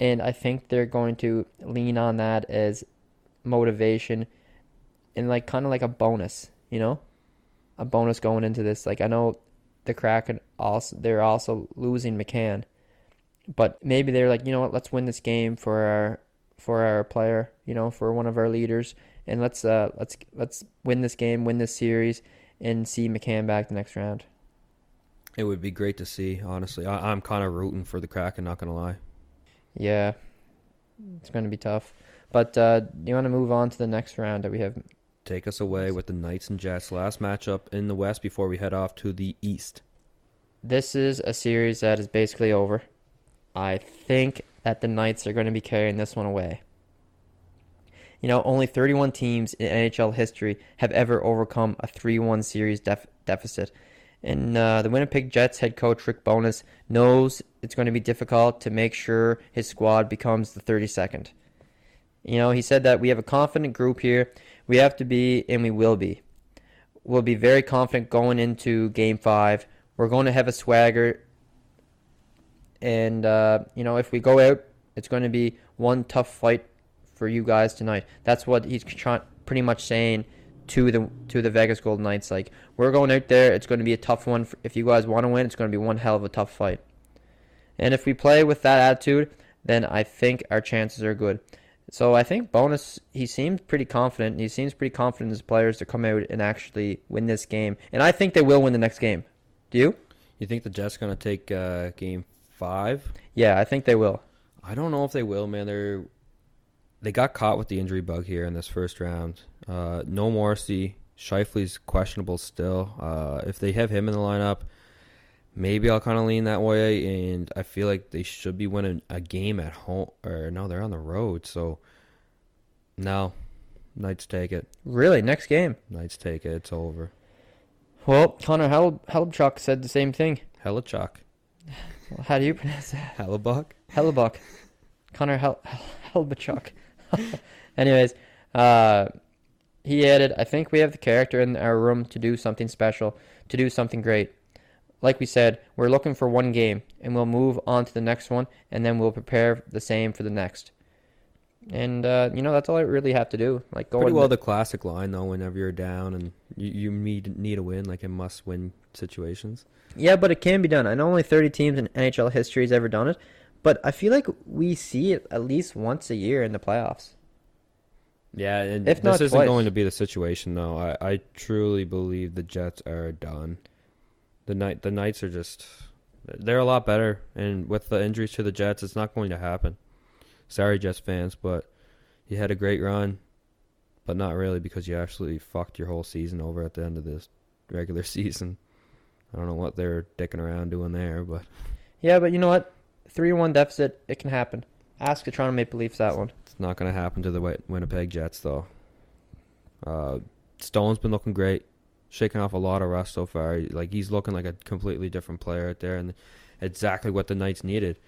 and I think they're going to lean on that as motivation and like kind of like a bonus, you know, a bonus going into this. Like I know the Kraken also they're also losing McCann, but maybe they're like, you know what, let's win this game for our for our player, you know, for one of our leaders, and let's uh let's let's win this game, win this series, and see McCann back the next round. It would be great to see, honestly. I- I'm kind of rooting for the Kraken, not going to lie. Yeah, it's going to be tough. But uh, do you want to move on to the next round that we have? Take us away with the Knights and Jets. Last matchup in the West before we head off to the East. This is a series that is basically over. I think that the Knights are going to be carrying this one away. You know, only 31 teams in NHL history have ever overcome a 3 1 series def- deficit. And uh, the Winnipeg Jets head coach Rick Bowness knows it's going to be difficult to make sure his squad becomes the 32nd. You know, he said that we have a confident group here. We have to be, and we will be. We'll be very confident going into game five. We're going to have a swagger. And, uh, you know, if we go out, it's going to be one tough fight for you guys tonight. That's what he's pretty much saying to the to the Vegas Golden Knights. Like, we're going out there. It's going to be a tough one. If you guys want to win, it's going to be one hell of a tough fight. And if we play with that attitude, then I think our chances are good. So I think Bowness, he seems pretty confident. He seems pretty confident his players to come out and actually win this game. And I think they will win the next game. Do you? You think the Jets going to take uh, game five? Yeah, I think they will. I don't know if they will, man. They're they got caught with the injury bug here in this first round. Uh, no Morrissey. Scheifele's questionable still. Uh, if they have him in the lineup, maybe I'll kind of lean that way. And I feel like they should be winning a game at home. Or no, they're on the road. So no, Knights take it. Really, next game. Knights take it. It's over. Well, Connor Hel- Helbchuk said the same thing. Helichuk. How do you pronounce that? Hellebuyck. Hellebuyck. Connor Hel- Helbachuk. [LAUGHS] Anyways, uh, he added, I think we have the character in our room to do something special, to do something great. Like we said, we're looking for one game, and we'll move on to the next one, and then we'll prepare the same for the next. And uh, you know that's all I really have to do. Like go Pretty well the- the classic line though. Whenever you're down and you, you need need a win, like in must win situations. Yeah, but it can be done. I know only 30 teams in NHL history has ever done it, but I feel like we see it at least once a year in the playoffs. Yeah, and If this not isn't twice. going to be the situation though. I, I truly believe the Jets are done. The night the Knights are just they're a lot better, and with the injuries to the Jets, it's not going to happen. Sorry, Jets fans, but you had a great run, but not really because you actually fucked your whole season over at the end of this regular [LAUGHS] season. I don't know what they're dicking around doing there, but Yeah, but you know what? Three one deficit, it can happen. Ask the Toronto Maple Leafs that one. it's not going to happen to the Winnipeg Jets though. Uh, Stone's been looking great, shaking off a lot of rust so far. Like he's looking like a completely different player out there, and exactly what the Knights needed.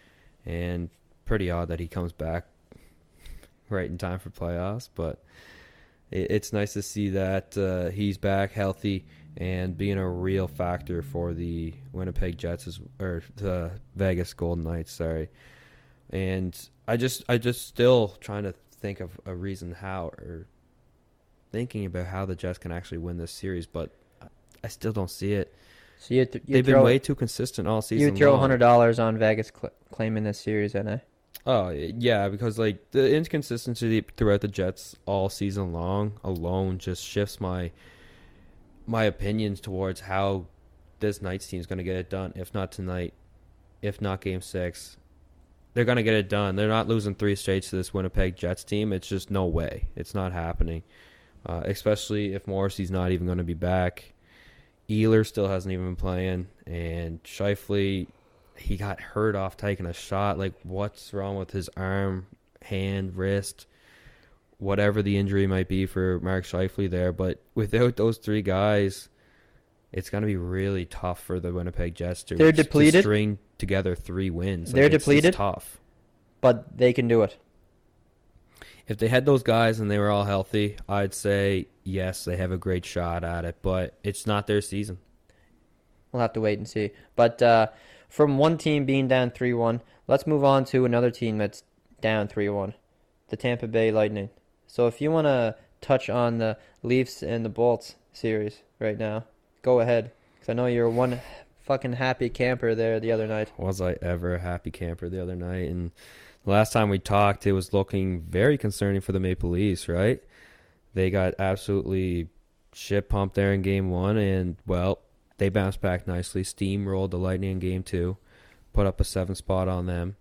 And pretty odd that he comes back [LAUGHS] right in time for playoffs, but it, it's nice to see that uh, he's back healthy and being a real factor for the Winnipeg Jets or the Vegas Golden Knights. Sorry, and I just I just still trying to think of a reason how or thinking about how the Jets can actually win this series, but I- I still don't see it. So you, th- you They've throw, been way too consistent all season. you throw hundred dollars on Vegas cl- claiming this series, and I. Oh yeah, because like the inconsistency throughout the Jets all season long alone just shifts my my opinions towards how this Knights team is going to get it done. If not tonight, if not Game Six, they're going to get it done. They're not losing three straight to this Winnipeg Jets team. It's just no way. It's not happening. Uh, especially if Morrissey's not even going to be back. Ehlers still hasn't even been playing, and Scheifele he got hurt off taking a shot. Like, what's wrong with his arm, hand, wrist, whatever the injury might be for Mark Scheifele there? But without those three guys, it's going to be really tough for the Winnipeg Jets to, They're to depleted. string together three wins. Like, They're it's- it's depleted. tough. But they can do it. If they had those guys and they were all healthy, I'd say yes, they have a great shot at it. But it's not their season. We'll have to wait and see. But uh, from one team being down 3 1, let's move on to another team that's down 3 1 the Tampa Bay Lightning. So if you want to touch on the Leafs and the Bolts series right now, go ahead. Because I know you're one fucking happy camper there the other night. Was I ever a happy camper the other night? And the last time we talked, it was looking very concerning for the Maple Leafs, right? They got absolutely shit pumped there in game one, and, well, they bounced back nicely, steamrolled the Lightning in game two, put up a seven spot on them.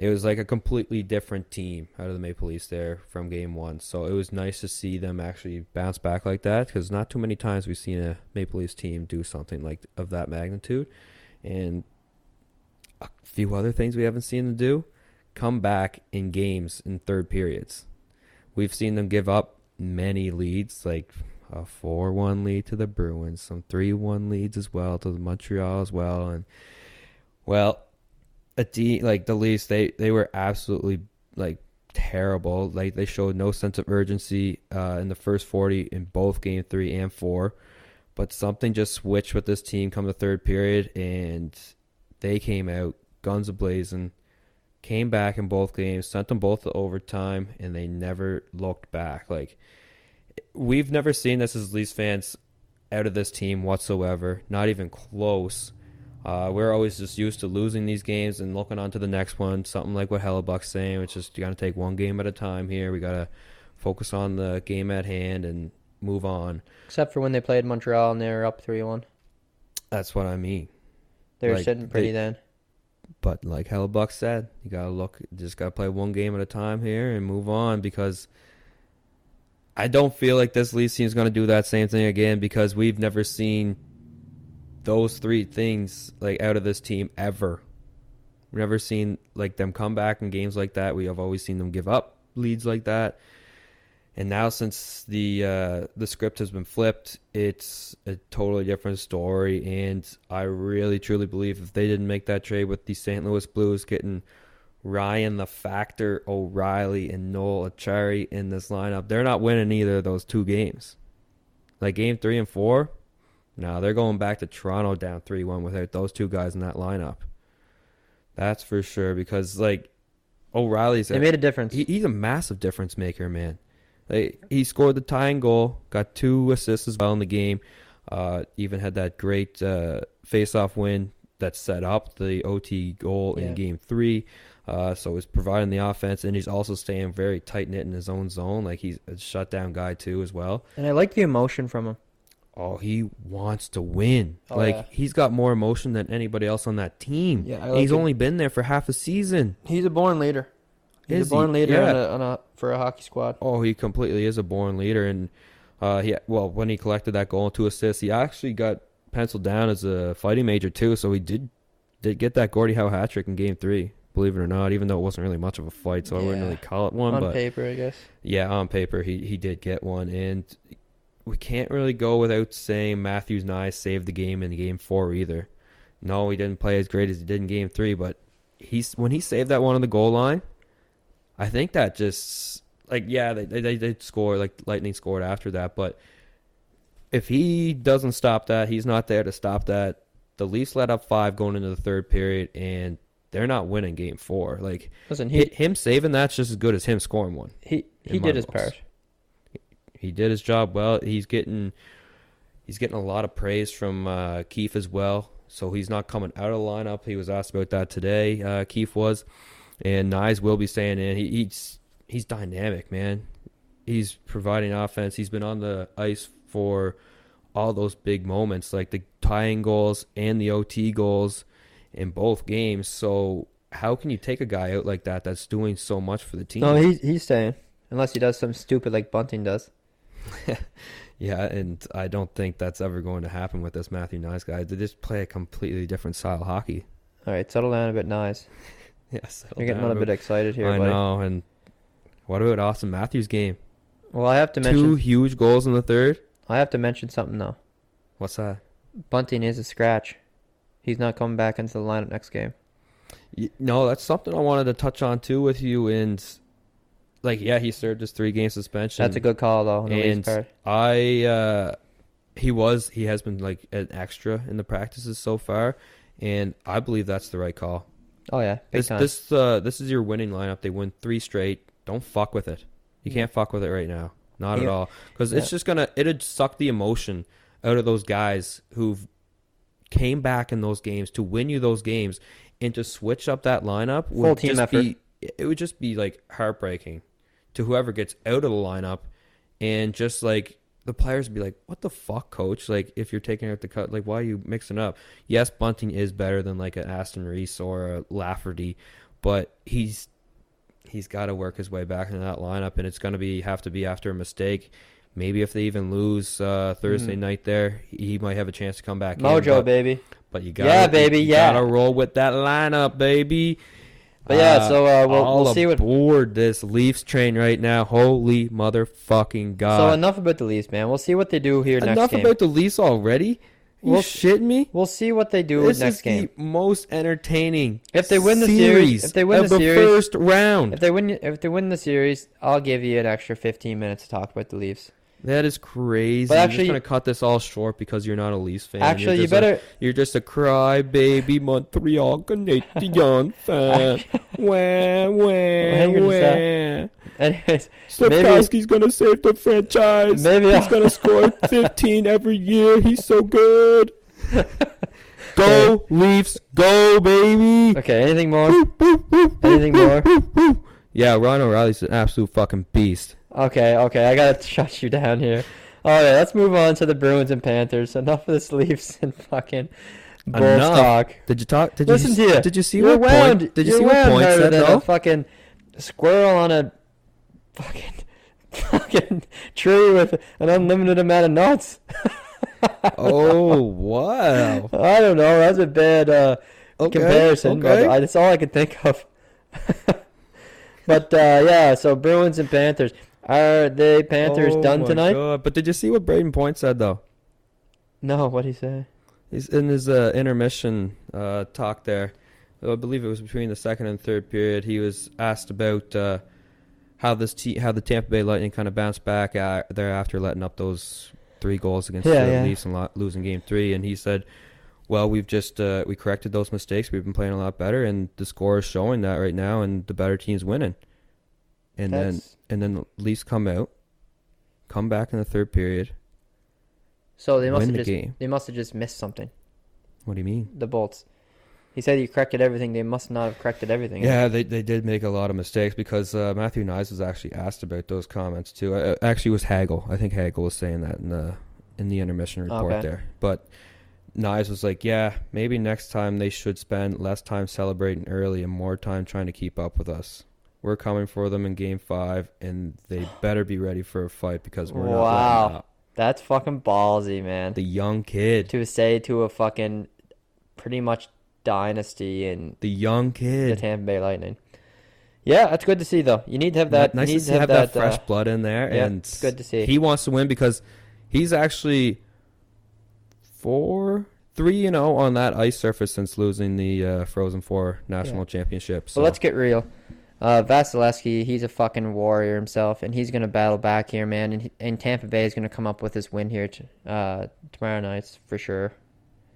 It was like a completely different team out of the Maple Leafs there from game one. So it was nice to see them actually bounce back like that because not too many times we've seen a Maple Leafs team do something like of that magnitude. And a few other things we haven't seen them do come back in games in third periods. We've seen them give up many leads, like a 4 1 lead to the Bruins, some 3 1 leads as well to the Montreal as well. And, well, a D, like the Leafs, they, they were absolutely like terrible. Like they showed no sense of urgency uh, in the first 40 in both game three and four. But something just switched with this team come the third period, and they came out guns a blazing, came back in both games, sent them both to overtime, and they never looked back. Like we've never seen this as Leafs fans out of this team whatsoever, not even close. Uh, we're always just used to losing these games and looking on to the next one. Something like what Hellebuyck's saying, which is you got to take one game at a time here. We got to focus on the game at hand and move on. Except for when they played Montreal and they were up 3 1. That's what I mean. They were Like, sitting pretty they- then. But like Hellebuck said, you gotta look, just gotta play one game at a time here and move on because I don't feel like this Leafs team is gonna do that same thing again because we've never seen those three things like out of this team ever. We've never seen like them come back in games like that. We have always seen them give up leads like that. And now since the uh, the script has been flipped, it's a totally different story. And I really truly believe if they didn't make that trade with the St. Louis Blues getting Ryan the Factor, O'Reilly, and Noel Acciari in this lineup, they're not winning either of those two games. Like game three and four, no, they're going back to Toronto down three one without those two guys in that lineup. That's for sure because like O'Reilly's They made a difference. he, he's a massive difference maker, man. Like, he scored the tying goal, got two assists as well in the game. Uh, even had that great uh, face-off win that set up the OT goal Yeah. in Game Three. Uh, so he's providing the offense, and he's also staying very tight knit in his own zone. Like he's a shutdown guy too, as well. and I like the emotion from him. Oh, he wants to win. Oh, like yeah. he's got more emotion than anybody else on that team. Yeah, like he's it. only been there for half a season. He's a born leader. He's Is a born he? leader Yeah. on, a, on a, for a hockey squad. Oh, he completely is a born leader, and uh, he well when he collected that goal and two assists, he actually got penciled down as a fighting major too. So he did did get that Gordie Howe hat trick in Game Three. Believe it or not, even though it wasn't really much of a fight, so I wouldn't really call it one. on but paper, I guess. yeah, on paper he he did get one, and we can't really go without saying Matthew Knies saved the game in Game Four either. No, he didn't play as great as he did in Game Three, but he's when he saved that one on the goal line, I think that just like yeah, they they, they did score like Lightning scored after that, but if he doesn't stop that, he's not there to stop that. The Leafs let up five going into the third period, and they're not winning Game Four. Like Listen, he him saving that's just as good as him scoring one. he he did his part. He did his job well. He's getting he's getting a lot of praise from uh, Keefe as well. So he's not coming out of the lineup. He was asked about that today. Uh, Keefe was, and Knies will be staying in. He, he's he's dynamic, man. He's providing offense. He's been on the ice for all those big moments, like the tying goals and the OT goals in both games. So how can you take a guy out like that that's doing so much for the team? No, he's he's staying unless he does something stupid like Bunting does. [LAUGHS] Yeah, and I don't think that's ever going to happen with this Matthew Knies guy. They just play a completely different style of hockey. All right, settle down a bit, nice. Yes, [LAUGHS] You're getting a little bit excited here, I buddy. know. And what about Auston Matthews' game? Well, I have to mention Two huge goals in the third. I have to mention something though. What's that? Bunting is a scratch. He's not coming back into the lineup next game. No, that's something I wanted to touch on too with you. And like, yeah, he served his three game suspension. That's a good call though. And. I uh he was he has been like an extra in the practices so far and I believe that's the right call. Oh yeah, big This time. this uh this is your winning lineup. They win 3 straight. Don't fuck with it. You Yeah. can't fuck with it right now. Not at all cuz it's just to it'd suck the emotion out of those guys who've came back in those games to win you those games and to switch up that lineup would Full team effort. be it would just be like heartbreaking to whoever gets out of the lineup and just like the players be like, "What the fuck, coach? Like, if you're taking out the cut, like, why are you mixing up?" Yes, Bunting is better than like an Aston Reese or a Lafferty, but he's he's got to work his way back into that lineup, and it's going to be have to be after a mistake. Maybe if they even lose uh, Thursday Mhm. night, there he might have a chance to come back. in, Mojo, but, baby. but you got Yeah, baby, you yeah. gotta roll with that lineup, baby. But yeah, so uh, we'll all we'll see what. aboard this Leafs train right now. Holy motherfucking god! So enough about the Leafs, man. We'll see what they do here next Enough about the Leafs already. You We'll- shitting me? We'll see what they do This next is game. the most entertaining. If they win the series- if they win the the series- first round, If they win, if they win the series, I'll give you an extra 15 minutes to talk about the Leafs. That is crazy. But actually- just gonna cut this all short because you're not a Leafs fan. Actually, you just a- better. you're just a crybaby Montreal Canadian [LAUGHS] fan. wah, wah, wah. Anyways, Slafkovsky's gonna save the franchise. Maybe he's gonna [LAUGHS] score 15 every year. He's so good. [LAUGHS] Go Leafs, go baby. okay. Anything more? Anything more? Yeah, Ron O'Reilly's an absolute fucking beast. Okay, okay. I gotta shut you down here. All right, let's move on to the Bruins and Panthers. [LAUGHS] Enough of this Leafs and fucking Bulls Enough. talk. Did you talk? Did Listen you, to you. Did you see you're what wound, point? Did you see what point said though? a fucking squirrel on a fucking [LAUGHS] fucking tree with an unlimited amount of nuts. [LAUGHS] oh wow! I don't know. That's a bad uh, Okay, comparison, okay. but I, that's all I could think of. but uh, yeah, so Bruins and Panthers. Are the Panthers Oh done tonight? God. But did you see what Brayden Point said though? No. What he say? He's in his uh, intermission uh, talk there. I believe it was between the second and third period. He was asked about uh, how this te- how the Tampa Bay Lightning kind of bounced back thereafter letting up those three goals against Yeah, the yeah. Leafs and lo- losing Game Three, and he said, "Well, we've just uh, we corrected those mistakes. We've been playing a lot better, and the score is showing that right now, and the better team's winning." And then and then the Leafs come out, come back in the third period, So they must have the just game. they must have just missed something. What do you mean? The Bolts. He said he corrected everything. They must not have corrected everything. Yeah, they they did make a lot of mistakes because uh, Matthew Knies was actually asked about those comments too. Uh, actually, it was Hagel. I think Hagel was saying that in the in the intermission report Okay. there. But Knies was like, "Yeah, maybe next time they should spend less time celebrating early and more time trying to keep up with us. We're coming for them in Game Five, and they better be ready for a fight because we're not letting Wow. up." That's fucking ballsy, man. The young kid. to say to a fucking pretty much dynasty and The young kid. the. Tampa Bay Lightning. Yeah, that's good to see though. You need to have that. nice you to see, have that, fresh uh, blood in there, yeah, and it's good to see. He wants to win because he's actually four, three, you know, on that ice surface since losing the uh, Frozen Four national Yeah. championship. So So let's get real. Uh, Vasilevskiy, he's a fucking warrior himself, and he's gonna battle back here, man. And, and Tampa Bay is gonna come up with this win here t- uh, tomorrow night for sure.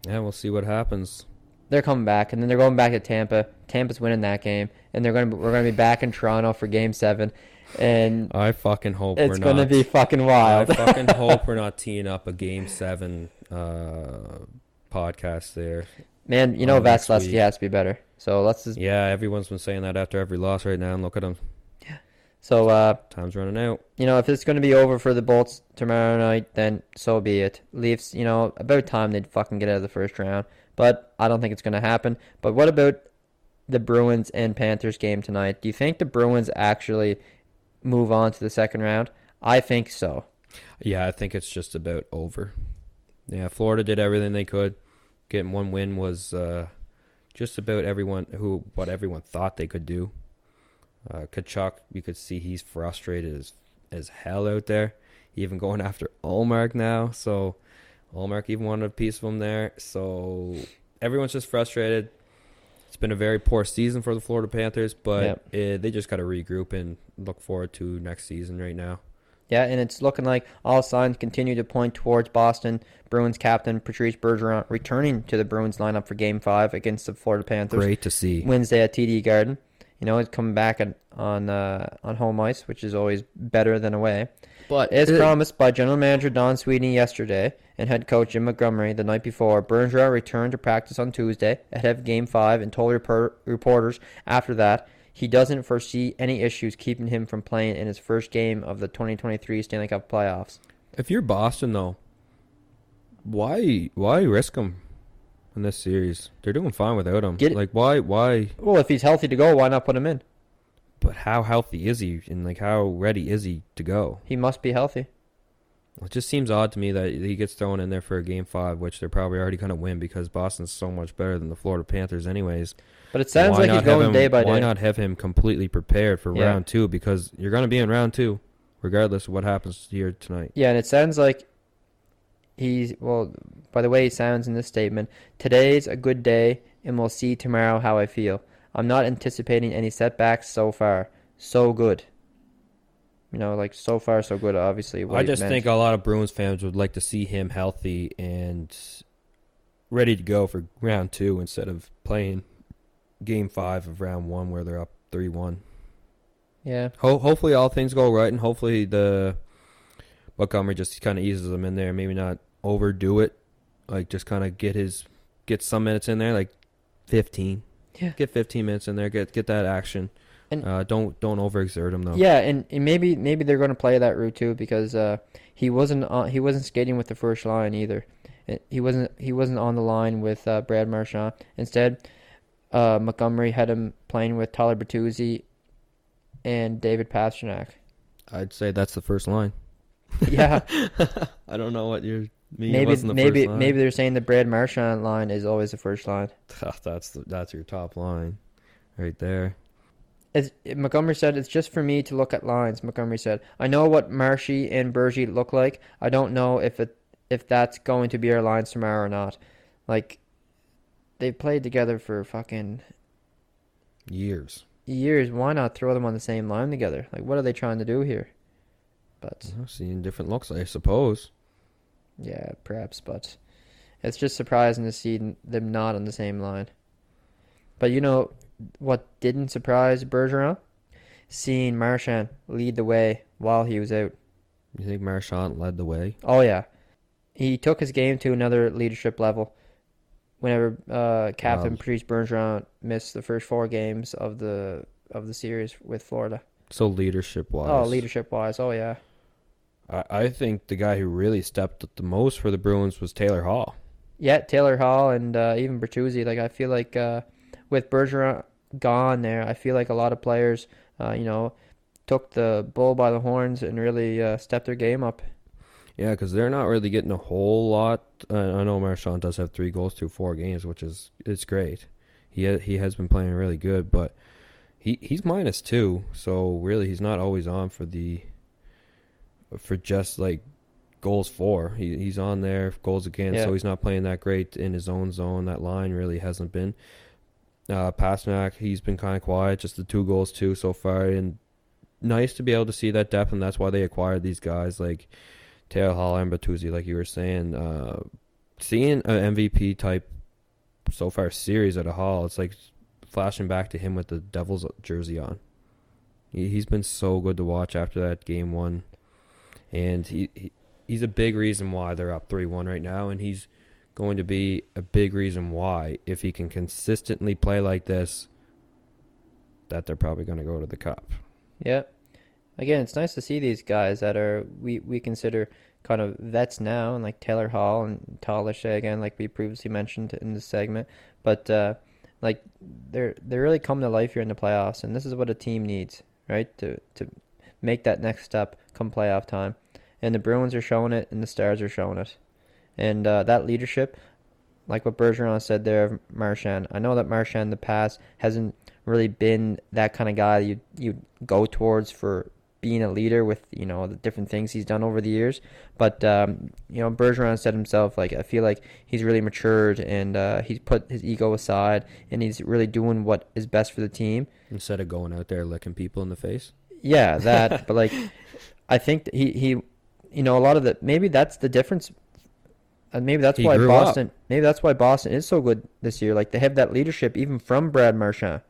yeah, we'll see what happens. They're coming back, and then they're going back to Tampa. Tampa's winning that game, and they're gonna be, we're gonna be back in Toronto for Game Seven, and I fucking hope it's we're gonna not. be fucking wild. I fucking [LAUGHS] hope we're not teeing up a game seven uh, podcast there. Man, you know Vasilevskiy has to be better. So let's just Yeah, everyone's been saying that after every loss right now, and look at them. Yeah. So uh Time's running out. you know if it's going to be over for the Bolts tomorrow night, then so be it. Leafs, you know, about time they'd fucking get out of the first round, but I don't think it's going to happen. But what about the Bruins and Panthers game tonight? Do you think the Bruins actually move on to the second round? I think so. Yeah, I think it's just about over. Yeah, Florida did everything they could. Getting one win was uh, just about everyone who what everyone thought they could do. Uh, Tkachuk, you could see he's frustrated as as hell out there. Even going [LAUGHS] after Ullmark now, so Ullmark even wanted a piece of him there. So everyone's just frustrated. It's been a very poor season for the Florida Panthers, but eh, they just got to regroup and look forward to next season right now. Yeah, and it's looking like all signs continue to point towards Boston Bruins captain Patrice Bergeron returning to the Bruins lineup for Game Five against the Florida Panthers Great to see. Wednesday at TD Garden. You know, he's coming back at, on uh, on home ice, which is always better than away. But As it- promised by General Manager Don Sweeney yesterday and head coach Jim Montgomery the night before, Bergeron returned to practice on Tuesday ahead of Game 5 and told report- reporters after that he doesn't foresee any issues keeping him from playing in his first game of the 2023 Stanley Cup playoffs. If you're Boston though, why why risk him in this series? They're doing fine without him. Get- like why why? Well, if he's healthy to go, why not put him in? But how healthy is he, and like how ready is he to go? He must be healthy. It just seems odd to me that he gets thrown in there for a game five, which they're probably already going to win because Boston's so much better than the Florida Panthers, anyways. But it sounds Why like he's going him- day by Why day. Why not have him completely prepared for Yeah. round two? Because you're going to be in round two, regardless of what happens here tonight. Yeah, and it sounds like he's well. By the way, he sounds in this statement. Today's a good day, and we'll see tomorrow how I feel. I'm not anticipating any setbacks so far. So good. You know, like so far so good. Obviously, I just meant. think a lot of Bruins fans would like to see him healthy and ready to go for round two instead of playing game five of round one where they're up three one. Yeah, Ho- hopefully all things go right and hopefully the Montgomery just kind of eases them in there. Maybe not overdo it, like just kind of get his get some minutes in there, like fifteen. Yeah. get fifteen minutes in there. Get get that action. And- uh, don't don't overexert him though. yeah, and, and maybe maybe they're going to play that route too because uh, he wasn't on, he wasn't skating with the first line either. He wasn't he wasn't on the line with uh, Brad Marchand. Instead, uh, Montgomery had him playing with Tyler Bertuzzi and David Pastrnak. I'd say that's the first line. Yeah, [LAUGHS] I don't know what you're. Me, it maybe wasn't the maybe first line. maybe they're saying the Brad Marchand line is always the first line. [LAUGHS] that's the, that's your top line, right there. It's, Montgomery said, "It's just for me to look at lines." Montgomery said, "I know what Marshy and Bergie look like. I don't know if it if that's going to be our lines tomorrow or not. Like, they played together for fucking Years. years. Why not throw them on the same line together? Like, what are they trying to do here?" But Well, Seeing different looks, I suppose. yeah, perhaps. But it's just surprising to see them not on the same line. But you know what didn't surprise Bergeron? Seeing Marchand lead the way while he was out. You think Marchand led the way? Oh yeah, he took his game to another leadership level. Whenever uh, Captain Wow. Patrice Bergeron missed the first four games of the of the series with Florida. So leadership wise. Oh, leadership wise, oh yeah, I, I think the guy who really stepped up the most for the Bruins was Taylor Hall. yeah. Taylor Hall and uh, even Bertuzzi. Like I feel like uh, with Bergeron gone there, I feel like a lot of players, uh, you know, took the bull by the horns and really uh, stepped their game up. Yeah, because they're not really getting a whole lot. Uh, I know Marchand does have three goals through four games, which is it's great. He ha- he has been playing really good, but he he's minus two, so really he's not always on for the for just like goals for. He he's on there goals against, Yeah. so he's not playing that great in his own zone. That line really hasn't been. Uh, Pastrnak, he's been kind of quiet, just the two goals too so far, and nice to be able to see that depth, and that's why they acquired these guys like Taylor Hall and Bertuzzi, like you were saying. Uh, seeing an MVP type so far series at a Hall, it's like flashing back to him with the Devils jersey on. He, he's been so good to watch after that game one, and he, he he's a big reason why they're up three one right now, and he's going to be a big reason why if he can consistently play like this, that they're probably going to go to the cup. Yeah. Again, it's nice to see these guys that are we we consider kind of vets now, and like Taylor Hall and Talashe again, like we previously mentioned in this segment. But uh, like they're they really come to life here in the playoffs, and this is what a team needs, right? To to make that next step come playoff time. And the Bruins are showing it, and the Stars are showing it. And uh, that leadership, like what Bergeron said there of Marchand. I know that Marchand in the past hasn't really been that kind of guy you you go towards for being a leader with you know the different things he's done over the years. But um, you know Bergeron said himself like I feel like he's really matured and uh, he's put his ego aside and he's really doing what is best for the team. Instead of going out there licking people in the face. Yeah, that. [LAUGHS] but like, I think he he, you know, a lot of the maybe that's the difference. And maybe that's He why grew up. Boston. Maybe that's why Boston is so good this year. Like they have that leadership even from Brad Marchand.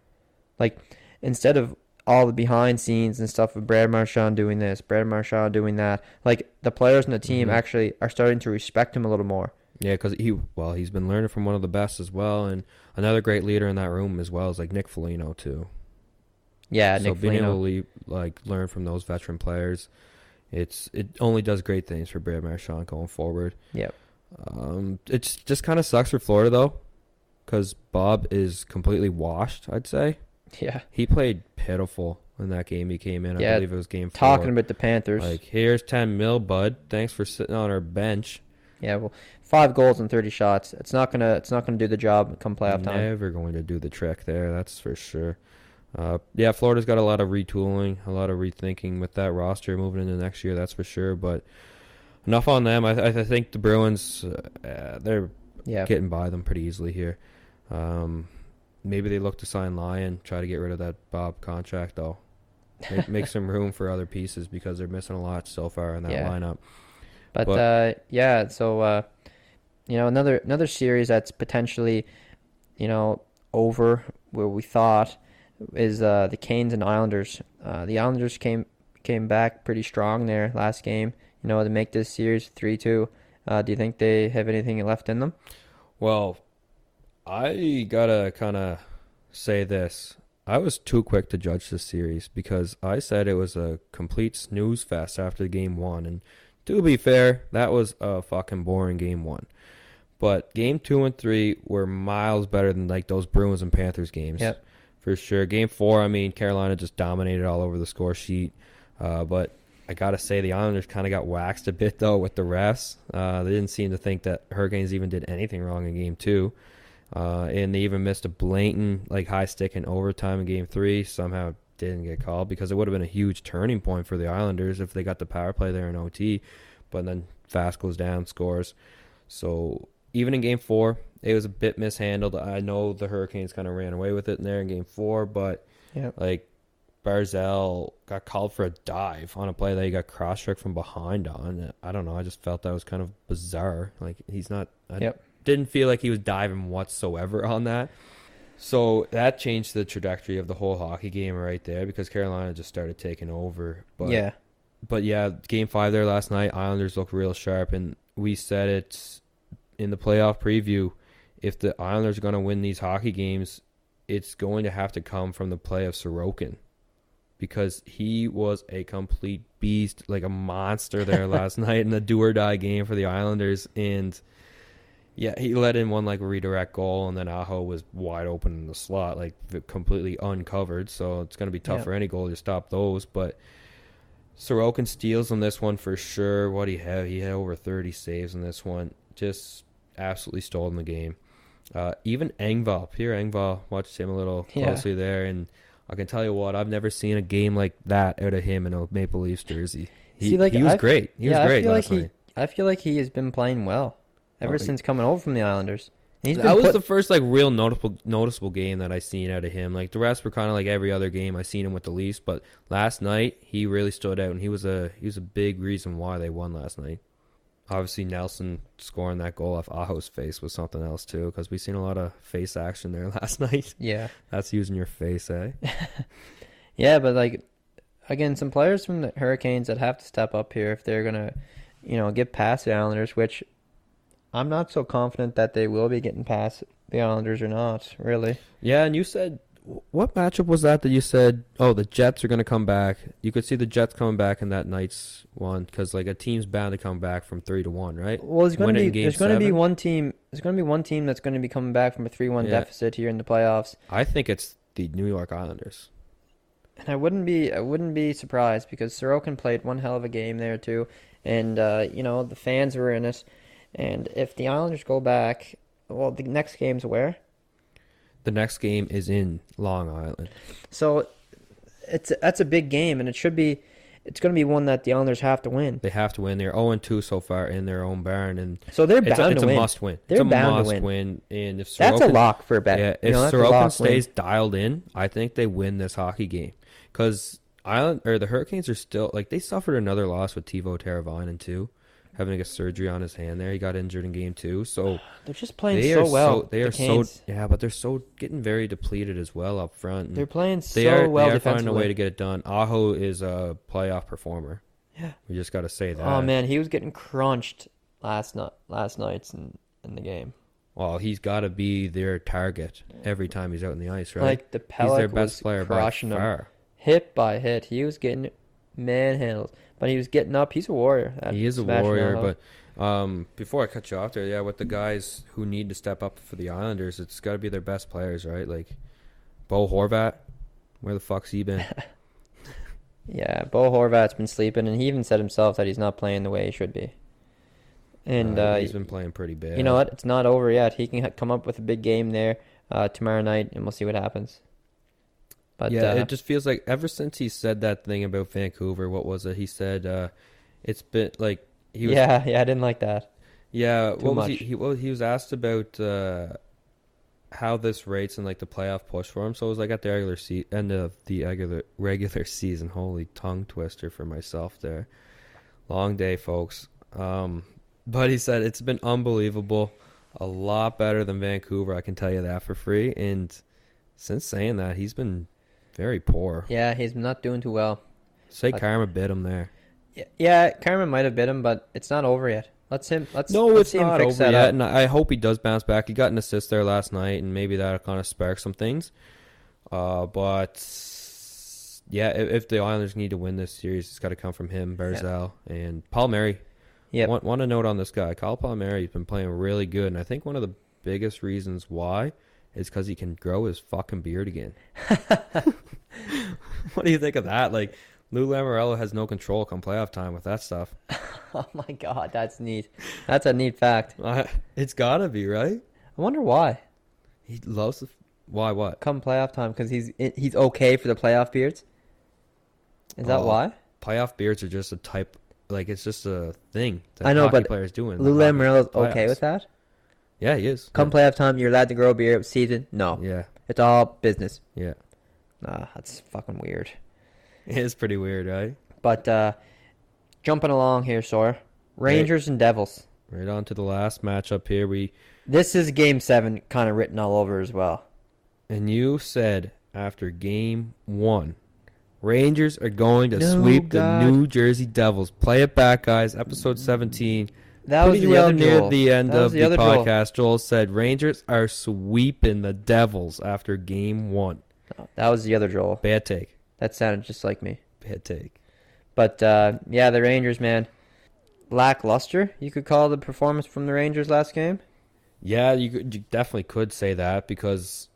Like instead of all the behind scenes and stuff of Brad Marchand doing this, Brad Marchand doing that, like the players in the team Mhm. actually are starting to respect him a little more. Yeah, because he well, he's been learning from one of the best as well, and another great leader in that room as well is like Nick Foligno too. Yeah, so Nick being Foligno. able to like learn from those veteran players, it's it only does great things for Brad Marchand going forward. Yep. Um, it's just kind of sucks for Florida though, because Bob is completely washed. I'd say Yeah. he played pitiful in that game he came in. I Yeah, believe it was game four. Talking about the Panthers. like here's ten mil, bud. Thanks for sitting on our bench. yeah, well, five goals and thirty shots. It's not gonna. It's not gonna do the job come playoff time. Never going to do the trick there, that's for sure. Uh, yeah, Florida's got a lot of retooling, a lot of rethinking with that roster moving into next year, that's for sure. But enough on them. I, I think the Bruins, uh, they're Yeah. getting by them pretty easily here. Um, maybe they look to sign Lyon, try to get rid of that Bob contract though. Make, [LAUGHS] make some room for other pieces because they're missing a lot so far in that Yeah. lineup. But, But- uh, yeah, so uh, you know another another series that's potentially you know over where we thought is uh, the Canes and Islanders. Uh, the Islanders came came back pretty strong there last game. You know to make this series three two. Uh, do you think they have anything left in them? Well, I gotta kind of say this. I was too quick to judge this series because I said it was a complete snooze fest after game one. And to be fair, that was a fucking boring game one. But game two and three were miles better than like those Bruins and Panthers games. Yep. For sure. Game four, I mean, Carolina just dominated all over the score sheet. Uh, but I gotta say, the Islanders kind of got waxed a bit though with the refs. Uh, they didn't seem to think that Hurricanes even did anything wrong in game two. Uh, and they even missed a blatant like high stick in overtime in game three. Somehow didn't get called because it would have been a huge turning point for the Islanders if they got the power play there in OT. But then Fast goes down, scores. So even in game four, it was a bit mishandled. I know the Hurricanes kind of ran away with it in there in game four, but Yeah. like Barzal got called for a dive on a play that he got cross checked from behind on. I don't know. I just felt that was kind of bizarre. Like he's not. I Yep. didn't feel like he was diving whatsoever on that. So that changed the trajectory of the whole hockey game right there because Carolina just started taking over. But yeah. but yeah, game five there last night, Islanders look real sharp, and we said it in the playoff preview. If the Islanders are going to win these hockey games, it's going to have to come from the play of Sorokin because he was a complete beast, like a monster there [LAUGHS] last night in the do or die game for the Islanders. And yeah, he let in one like redirect goal, and then Aho was wide open in the slot, like completely uncovered. So it's going to be tough Yeah. for any goal to stop those. But Sorokin steals on this one for sure. What he had, he had over 30 saves in this one. Just absolutely stole in the game. Uh, even Engvall, Pierre Engvall, watched him a little Yeah. closely there, and I can tell you what, I've never seen a game like that out of him in a Maple Leafs jersey. He, See, like, he was I- great. He yeah, was great I feel last like night. he. I feel like he has been playing well ever since coming over from the Islanders. He's that was put- the first like real noticeable noticeable game that I seen out of him. Like the rest were kind of like every other game I seen him with the Leafs, but last night he really stood out, and he was a he was a big reason why they won last night. Obviously, Nelson scoring that goal off Aho's face was something else too, because we seen a lot of face action there [LAUGHS] last night. yeah, That's using your face, eh? [LAUGHS] yeah, but like again, some players from the Hurricanes that have to step up here if they're gonna, you know, get past the Islanders, which I'm not so confident that they will be getting past the Islanders or not. Really, Yeah, and you said what matchup was that that you said? Oh, the Jets are going to come back. You could see the Jets coming back in that night's one because like a team's bound to come back from three to one, right? well, there's going to be there's going to be one team there's going to be one team that's going to be coming back from a three-one Yeah. deficit here in the playoffs. I think it's the New York Islanders. And I wouldn't be I wouldn't be surprised because Sorokin played one hell of a game there too, and uh, you know the fans were in it. And if the Islanders go back, well, the next game's where? The next game is in Long Island. So it's that's a big game, and it should be. It's going to be one that the Islanders have to win. They have to win. They're 0 2 so far in their own barn, and So they're it's bound a, it's to a win. must win. They're it's a bound to must win. And if Sorokin, That's a lock for a bet. Yeah, You if know, a Sorokin lock win. stays dialed in, I think they win this hockey game because Island or the Hurricanes are still like they suffered another loss with Teuvo Teravainen too, having get surgery on his hand there. He got injured in game two, so [SIGHS] they're just playing they so well. so they the are so yeah, but they're so getting very depleted as well up front. and They're playing so they are well they are finding a way to get it done. Aho is a playoff performer. Yeah. We just got to say oh, that. Oh man, he was getting crunched last night. Last nights in in the game. Well, he's got to be their target every time he's out in the ice, right? Like the he's their best player by crushing him. hit by hit. He was getting manhandled, but he was getting up. He's a warrior. He is a warrior, but um, before I cut you off there, yeah, with the guys who need to step up for the Islanders, it's got to be their best players, right? Like Bo Horvat, where the fuck's he been? [LAUGHS] yeah, Bo Horvat's been sleeping, and he even said himself that he's not playing the way he should be. And Uh, uh, he's been playing pretty bad. you know what? It's not over yet. He can ha- come up with a big game there uh, tomorrow night, and we'll see what happens. But yeah, uh, it just feels like ever since he said that thing about Vancouver, what was it? He said uh, it's been like he was yeah, [LAUGHS] yeah, I didn't like that. Yeah, Too what was he? He, well, he was asked about uh, how this rates in like the playoff push for him. So it was like at the regular se- end of the regular [LAUGHS] regular season. Holy tongue twister for myself there. Long day, folks. Um, but he said it's been unbelievable. A lot better than Vancouver, I can tell you that for free. And since saying that, he's been very poor. Yeah, he's not doing too well. Say I- karma bit him there. Yeah, yeah Carmen might have bit him, but it's not over yet. Let's him. Let's No, let's it's not fix over yet, up. and I hope he does bounce back. He got an assist there last night, and maybe that'll kind of spark some things. Uh, but yeah, if, if the Islanders need to win this series, it's got to come from him, Barzal, and Palmieri. Yep. Want, want to note on this guy, Kyle Palmieri. He's been playing really good, and I think one of the biggest reasons why is because he can grow his fucking beard again. [LAUGHS] what do you think of that? Like Lou Lamoriello has no control come playoff time with that stuff. [LAUGHS] Oh my god, that's neat. That's a neat fact. [LAUGHS] Uh, it's gotta be right. I wonder why. He loves the. Why? What? Come playoff time, because he's he's okay for the playoff beards. Is that Oh, why? Playoff beards are just a type. Like it's just a thing that I know, but players doing. Lou hockey Lamoriello's okay with that. Yeah, he is. Come playoff time, you're allowed to grow a beard. Season, no, Yeah, it's all business. yeah. Nah, that's fucking weird. It is pretty weird, right? But uh jumping along here, Sora. Rangers and Devils. Right on to the last matchup here. We This is game seven kind of written all over as well. and you said after game one, Rangers are going to No, sweep God. the New Jersey Devils. Play it back, guys. Episode seventeen. That was Pretty the well other near Joel. the end That was of the the, other Joel. podcast. Joel said Rangers are sweeping the Devils after game one. That was the other Joel. Bad take. That sounded just like me. Bad take. But uh, yeah, the Rangers, man, lackluster. You could call the performance from the Rangers last game. Yeah, you, could, you definitely could say that because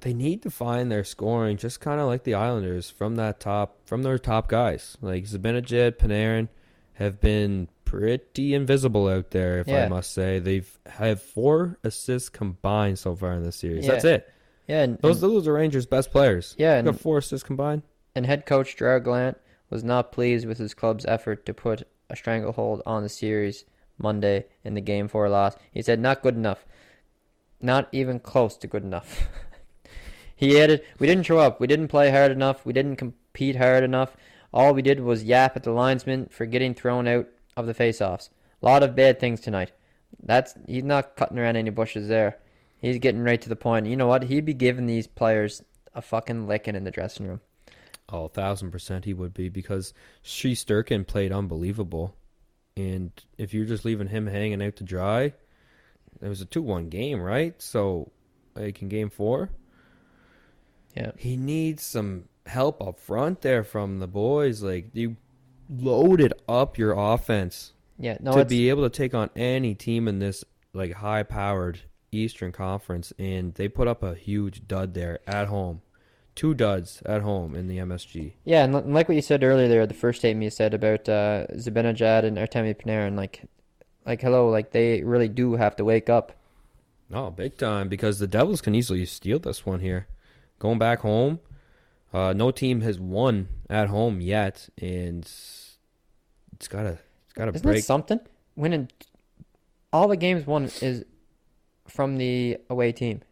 they need to find their scoring just kind of like the Islanders from that top from their top guys. Like Zibanejad, Panarin have been pretty invisible out there, if I must say. They've have four assists combined so far in this series. Yeah. That's it. Yeah, and, Those and, those are Rangers' best players. yeah, and, got four assists combined. and head coach Gerard Gallant was not pleased with his club's effort to put a stranglehold on the series Monday in the game four loss. He said, "Not good enough, not even close to good enough." [LAUGHS] he added, "We didn't show up. We didn't play hard enough. We didn't compete hard enough. All we did was yap at the linesman for getting thrown out of the faceoffs. A lot of bad things tonight. That's he's not cutting around any bushes there. He's getting right to the point. You know what? He'd be giving these players a fucking licking in the dressing room. Oh, a thousand percent he would be because Shesterkin played unbelievable. And if you're just leaving him hanging out to dry, it was a 2 1 game, right? So, like in game four, Yeah. he needs some help up front there from the boys. Like, you loaded up your offense Yeah, no, to it's, be able to take on any team in this, like, high powered Eastern Conference. And they put up a huge dud there at home. Two duds at home in the MSG. yeah, and like what you said earlier there, the first statement you said about uh, Zibanejad and Artemi Panarin, like, like hello, like they really do have to wake up. Oh, big time because the Devils can easily steal this one here. Going back home, uh, no team has won at home yet, and it's gotta it's gotta Isn't break. something? Winning all the games won is from the away team.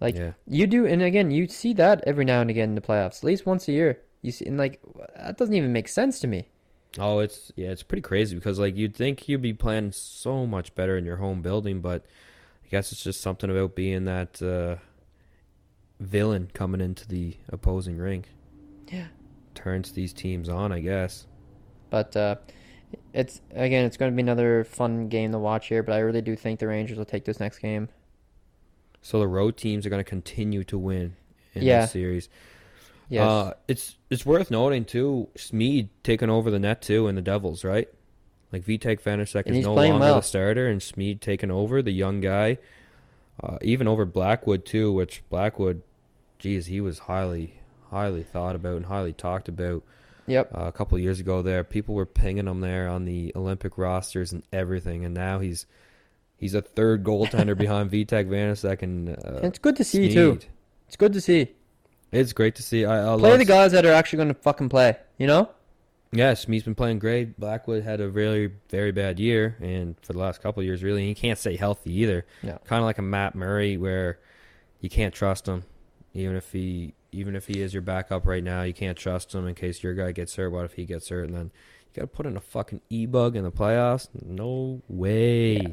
Like yeah, you do, and again, you see that every now and again in the playoffs, at least once a year. You see, and like that doesn't even make sense to me. oh, it's yeah, it's pretty crazy because like you'd think you'd be playing so much better in your home building, but I guess it's just something about being that uh, villain coming into the opposing ring Yeah. turns these teams on. I guess. But uh, it's again, it's going to be another fun game to watch here. But I really do think the Rangers will take this next game. So the road teams are going to continue to win in Yeah. this series. Yes. Uh, it's it's worth noting too. Schmid taking over the net too in the Devils, right? Like Vitek Vanecek And is no longer well. the starter, and Schmid taking over the young guy. Uh, even over Blackwood too, which Blackwood, geez, he was highly highly thought about and highly talked about yep. uh, a couple of years ago. There, people were pinging him there on the Olympic rosters and everything, and now he's he's a third goaltender [LAUGHS] behind Vitek Vanecek and uh, it's good to see too. It's good to see. It's great to see. I, I Play love the guys that are actually going to fucking play. You know. Yes, Schmid's been playing great. Blackwood had a really very bad year, and for the last couple of years, really, he can't stay healthy either. No. Kind of like a Matt Murray, where you can't trust him, even if he even if he is your backup right now, you can't trust him in case your guy gets hurt. What if he gets hurt, and then you got to put in a fucking e bug in the playoffs? No way. Yeah.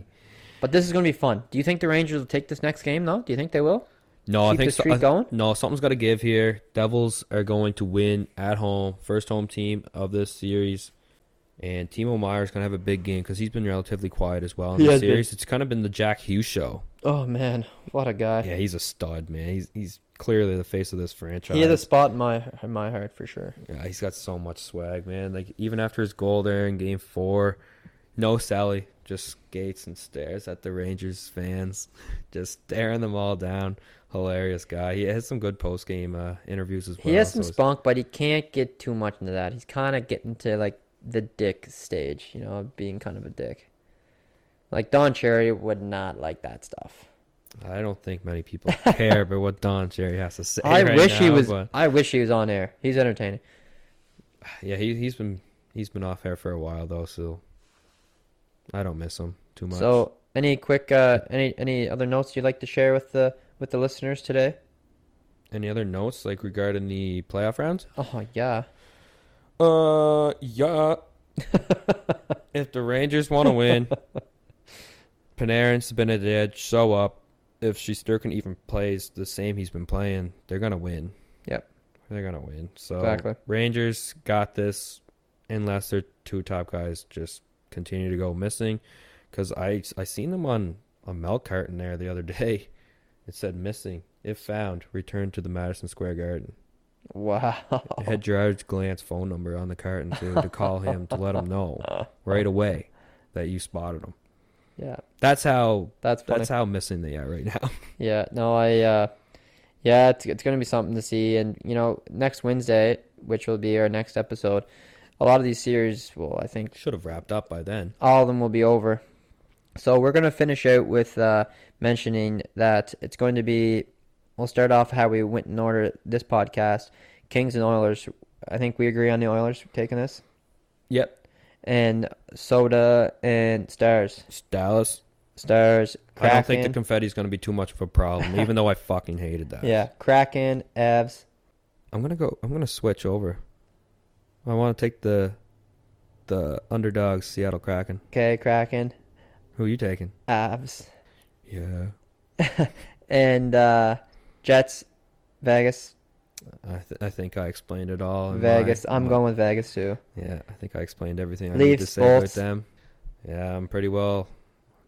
But this is going to be fun. Do you think the Rangers will take this next game? though? Do you think they will? No, I think the so- streak I- going? No, something's got to give here. Devils are going to win at home, first home team of this series, and Timo Meier's going to have a big game because he's been relatively quiet as well in He the has been. series. It's kind of been the Jack Hughes show. Oh man, what a guy! Yeah, he's a stud, man. He's he's clearly the face of this franchise. he had a spot in my in my heart for sure. Yeah, he's got so much swag, man. Like even after his goal there in Game Four, no celly, just skates and stares at the Rangers fans, [LAUGHS] just staring them all down. Hilarious guy. He has some good post game uh, interviews as well. He has some so spunk, but he can't get too much into that. He's kind of getting to like the dick stage, you know, being kind of a dick. Like Don Cherry would not like that stuff. I don't think many people [LAUGHS] care about what Don Cherry has to say. I right wish he was. but- I wish he was on air. He's entertaining. yeah, he he's been he's been off air for a while though, so I don't miss him too much. So, any quick, uh, any any other notes you'd like to share with the with the listeners today? any other notes like regarding the playoff rounds? Oh yeah, Uh, yeah. [LAUGHS] if the Rangers want to win, [LAUGHS] Panarin, Zibanejad show up. If Shesterkin even plays the same he's been playing, they're gonna win. Yep. they're gonna win. So Exactly. Rangers got this, unless their two top guys just continue to go missing. Because I I seen them on a milk carton there the other [LAUGHS] day. It said missing. If found, return to the Madison Square Garden. wow. It had Gerard Gallant's phone number on the carton too to call him to let him know [LAUGHS] right away that you spotted him. Yeah, That's how that's funny. that's how missing they are right now. [LAUGHS] Yeah, no, I, uh, Yeah, it's, it's going to be something to see. And, you know, next Wednesday, which will be our next episode, a lot of these series will, I think, Should have wrapped up by then. all of them will be over. So we're going to finish out with uh, mentioning that it's going to be, we'll start off how we went in order this podcast Kings and Oilers. I think we agree on the Oilers taking this. Yep. And Soda and Stars. Dallas. Stars, I don't think the Kraken. confetti is going to be too much of a problem, even though I fucking hated that. Yeah, Kraken, Avs. I'm gonna go. I'm gonna switch over. I want to take the the underdog Seattle Kraken. Okay, Kraken, Who are you taking? Avs. Yeah, [LAUGHS] and uh, Jets, Vegas. I th- I think I explained it all. Vegas. my- I'm my- going with Vegas too. Yeah, I think I explained everything I need to Leafs, say about Bolts. them. Yeah, I'm pretty well.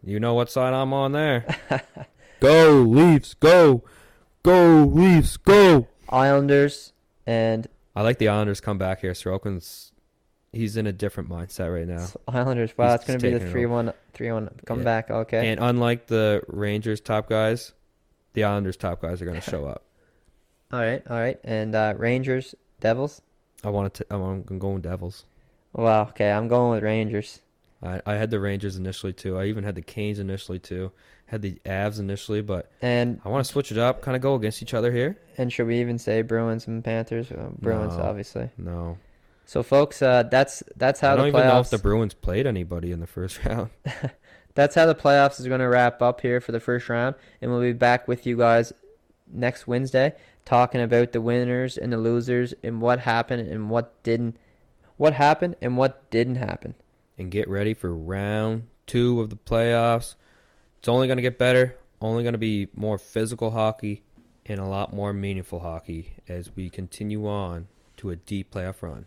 You know what side I'm on there. [LAUGHS] go Leafs, go, go Leafs, go. Islanders and I like the Islanders come back here. Sorokin's he's in a different mindset right now. Islanders. Wow, it's going to be the taking it 3 1 3 1 comeback. Okay. And unlike the Rangers top guys, the Islanders top guys are going [LAUGHS] to show up. All right. All right. And uh, Rangers, Devils. I want to. I'm going with Devils. Wow. Okay. I'm going with Rangers. I, I had the Rangers initially too. I even had the Canes initially too. Had the Avs initially, but And I want to switch it up, kind of go against each other here. and should we even say Bruins and Panthers? Uh, Bruins, No. obviously. No, So, folks, uh, that's that's how I don't the even know if the Bruins played anybody in the first [LAUGHS] round. [LAUGHS] that's how the playoffs is going to wrap up here for the first round, and we'll be back with you guys next Wednesday talking about the winners and the losers and what happened and what didn't, what happened and what didn't happen. and get ready for round two of the playoffs. It's only going to get better, only going to be more physical hockey and a lot more meaningful hockey as we continue on to a deep playoff run.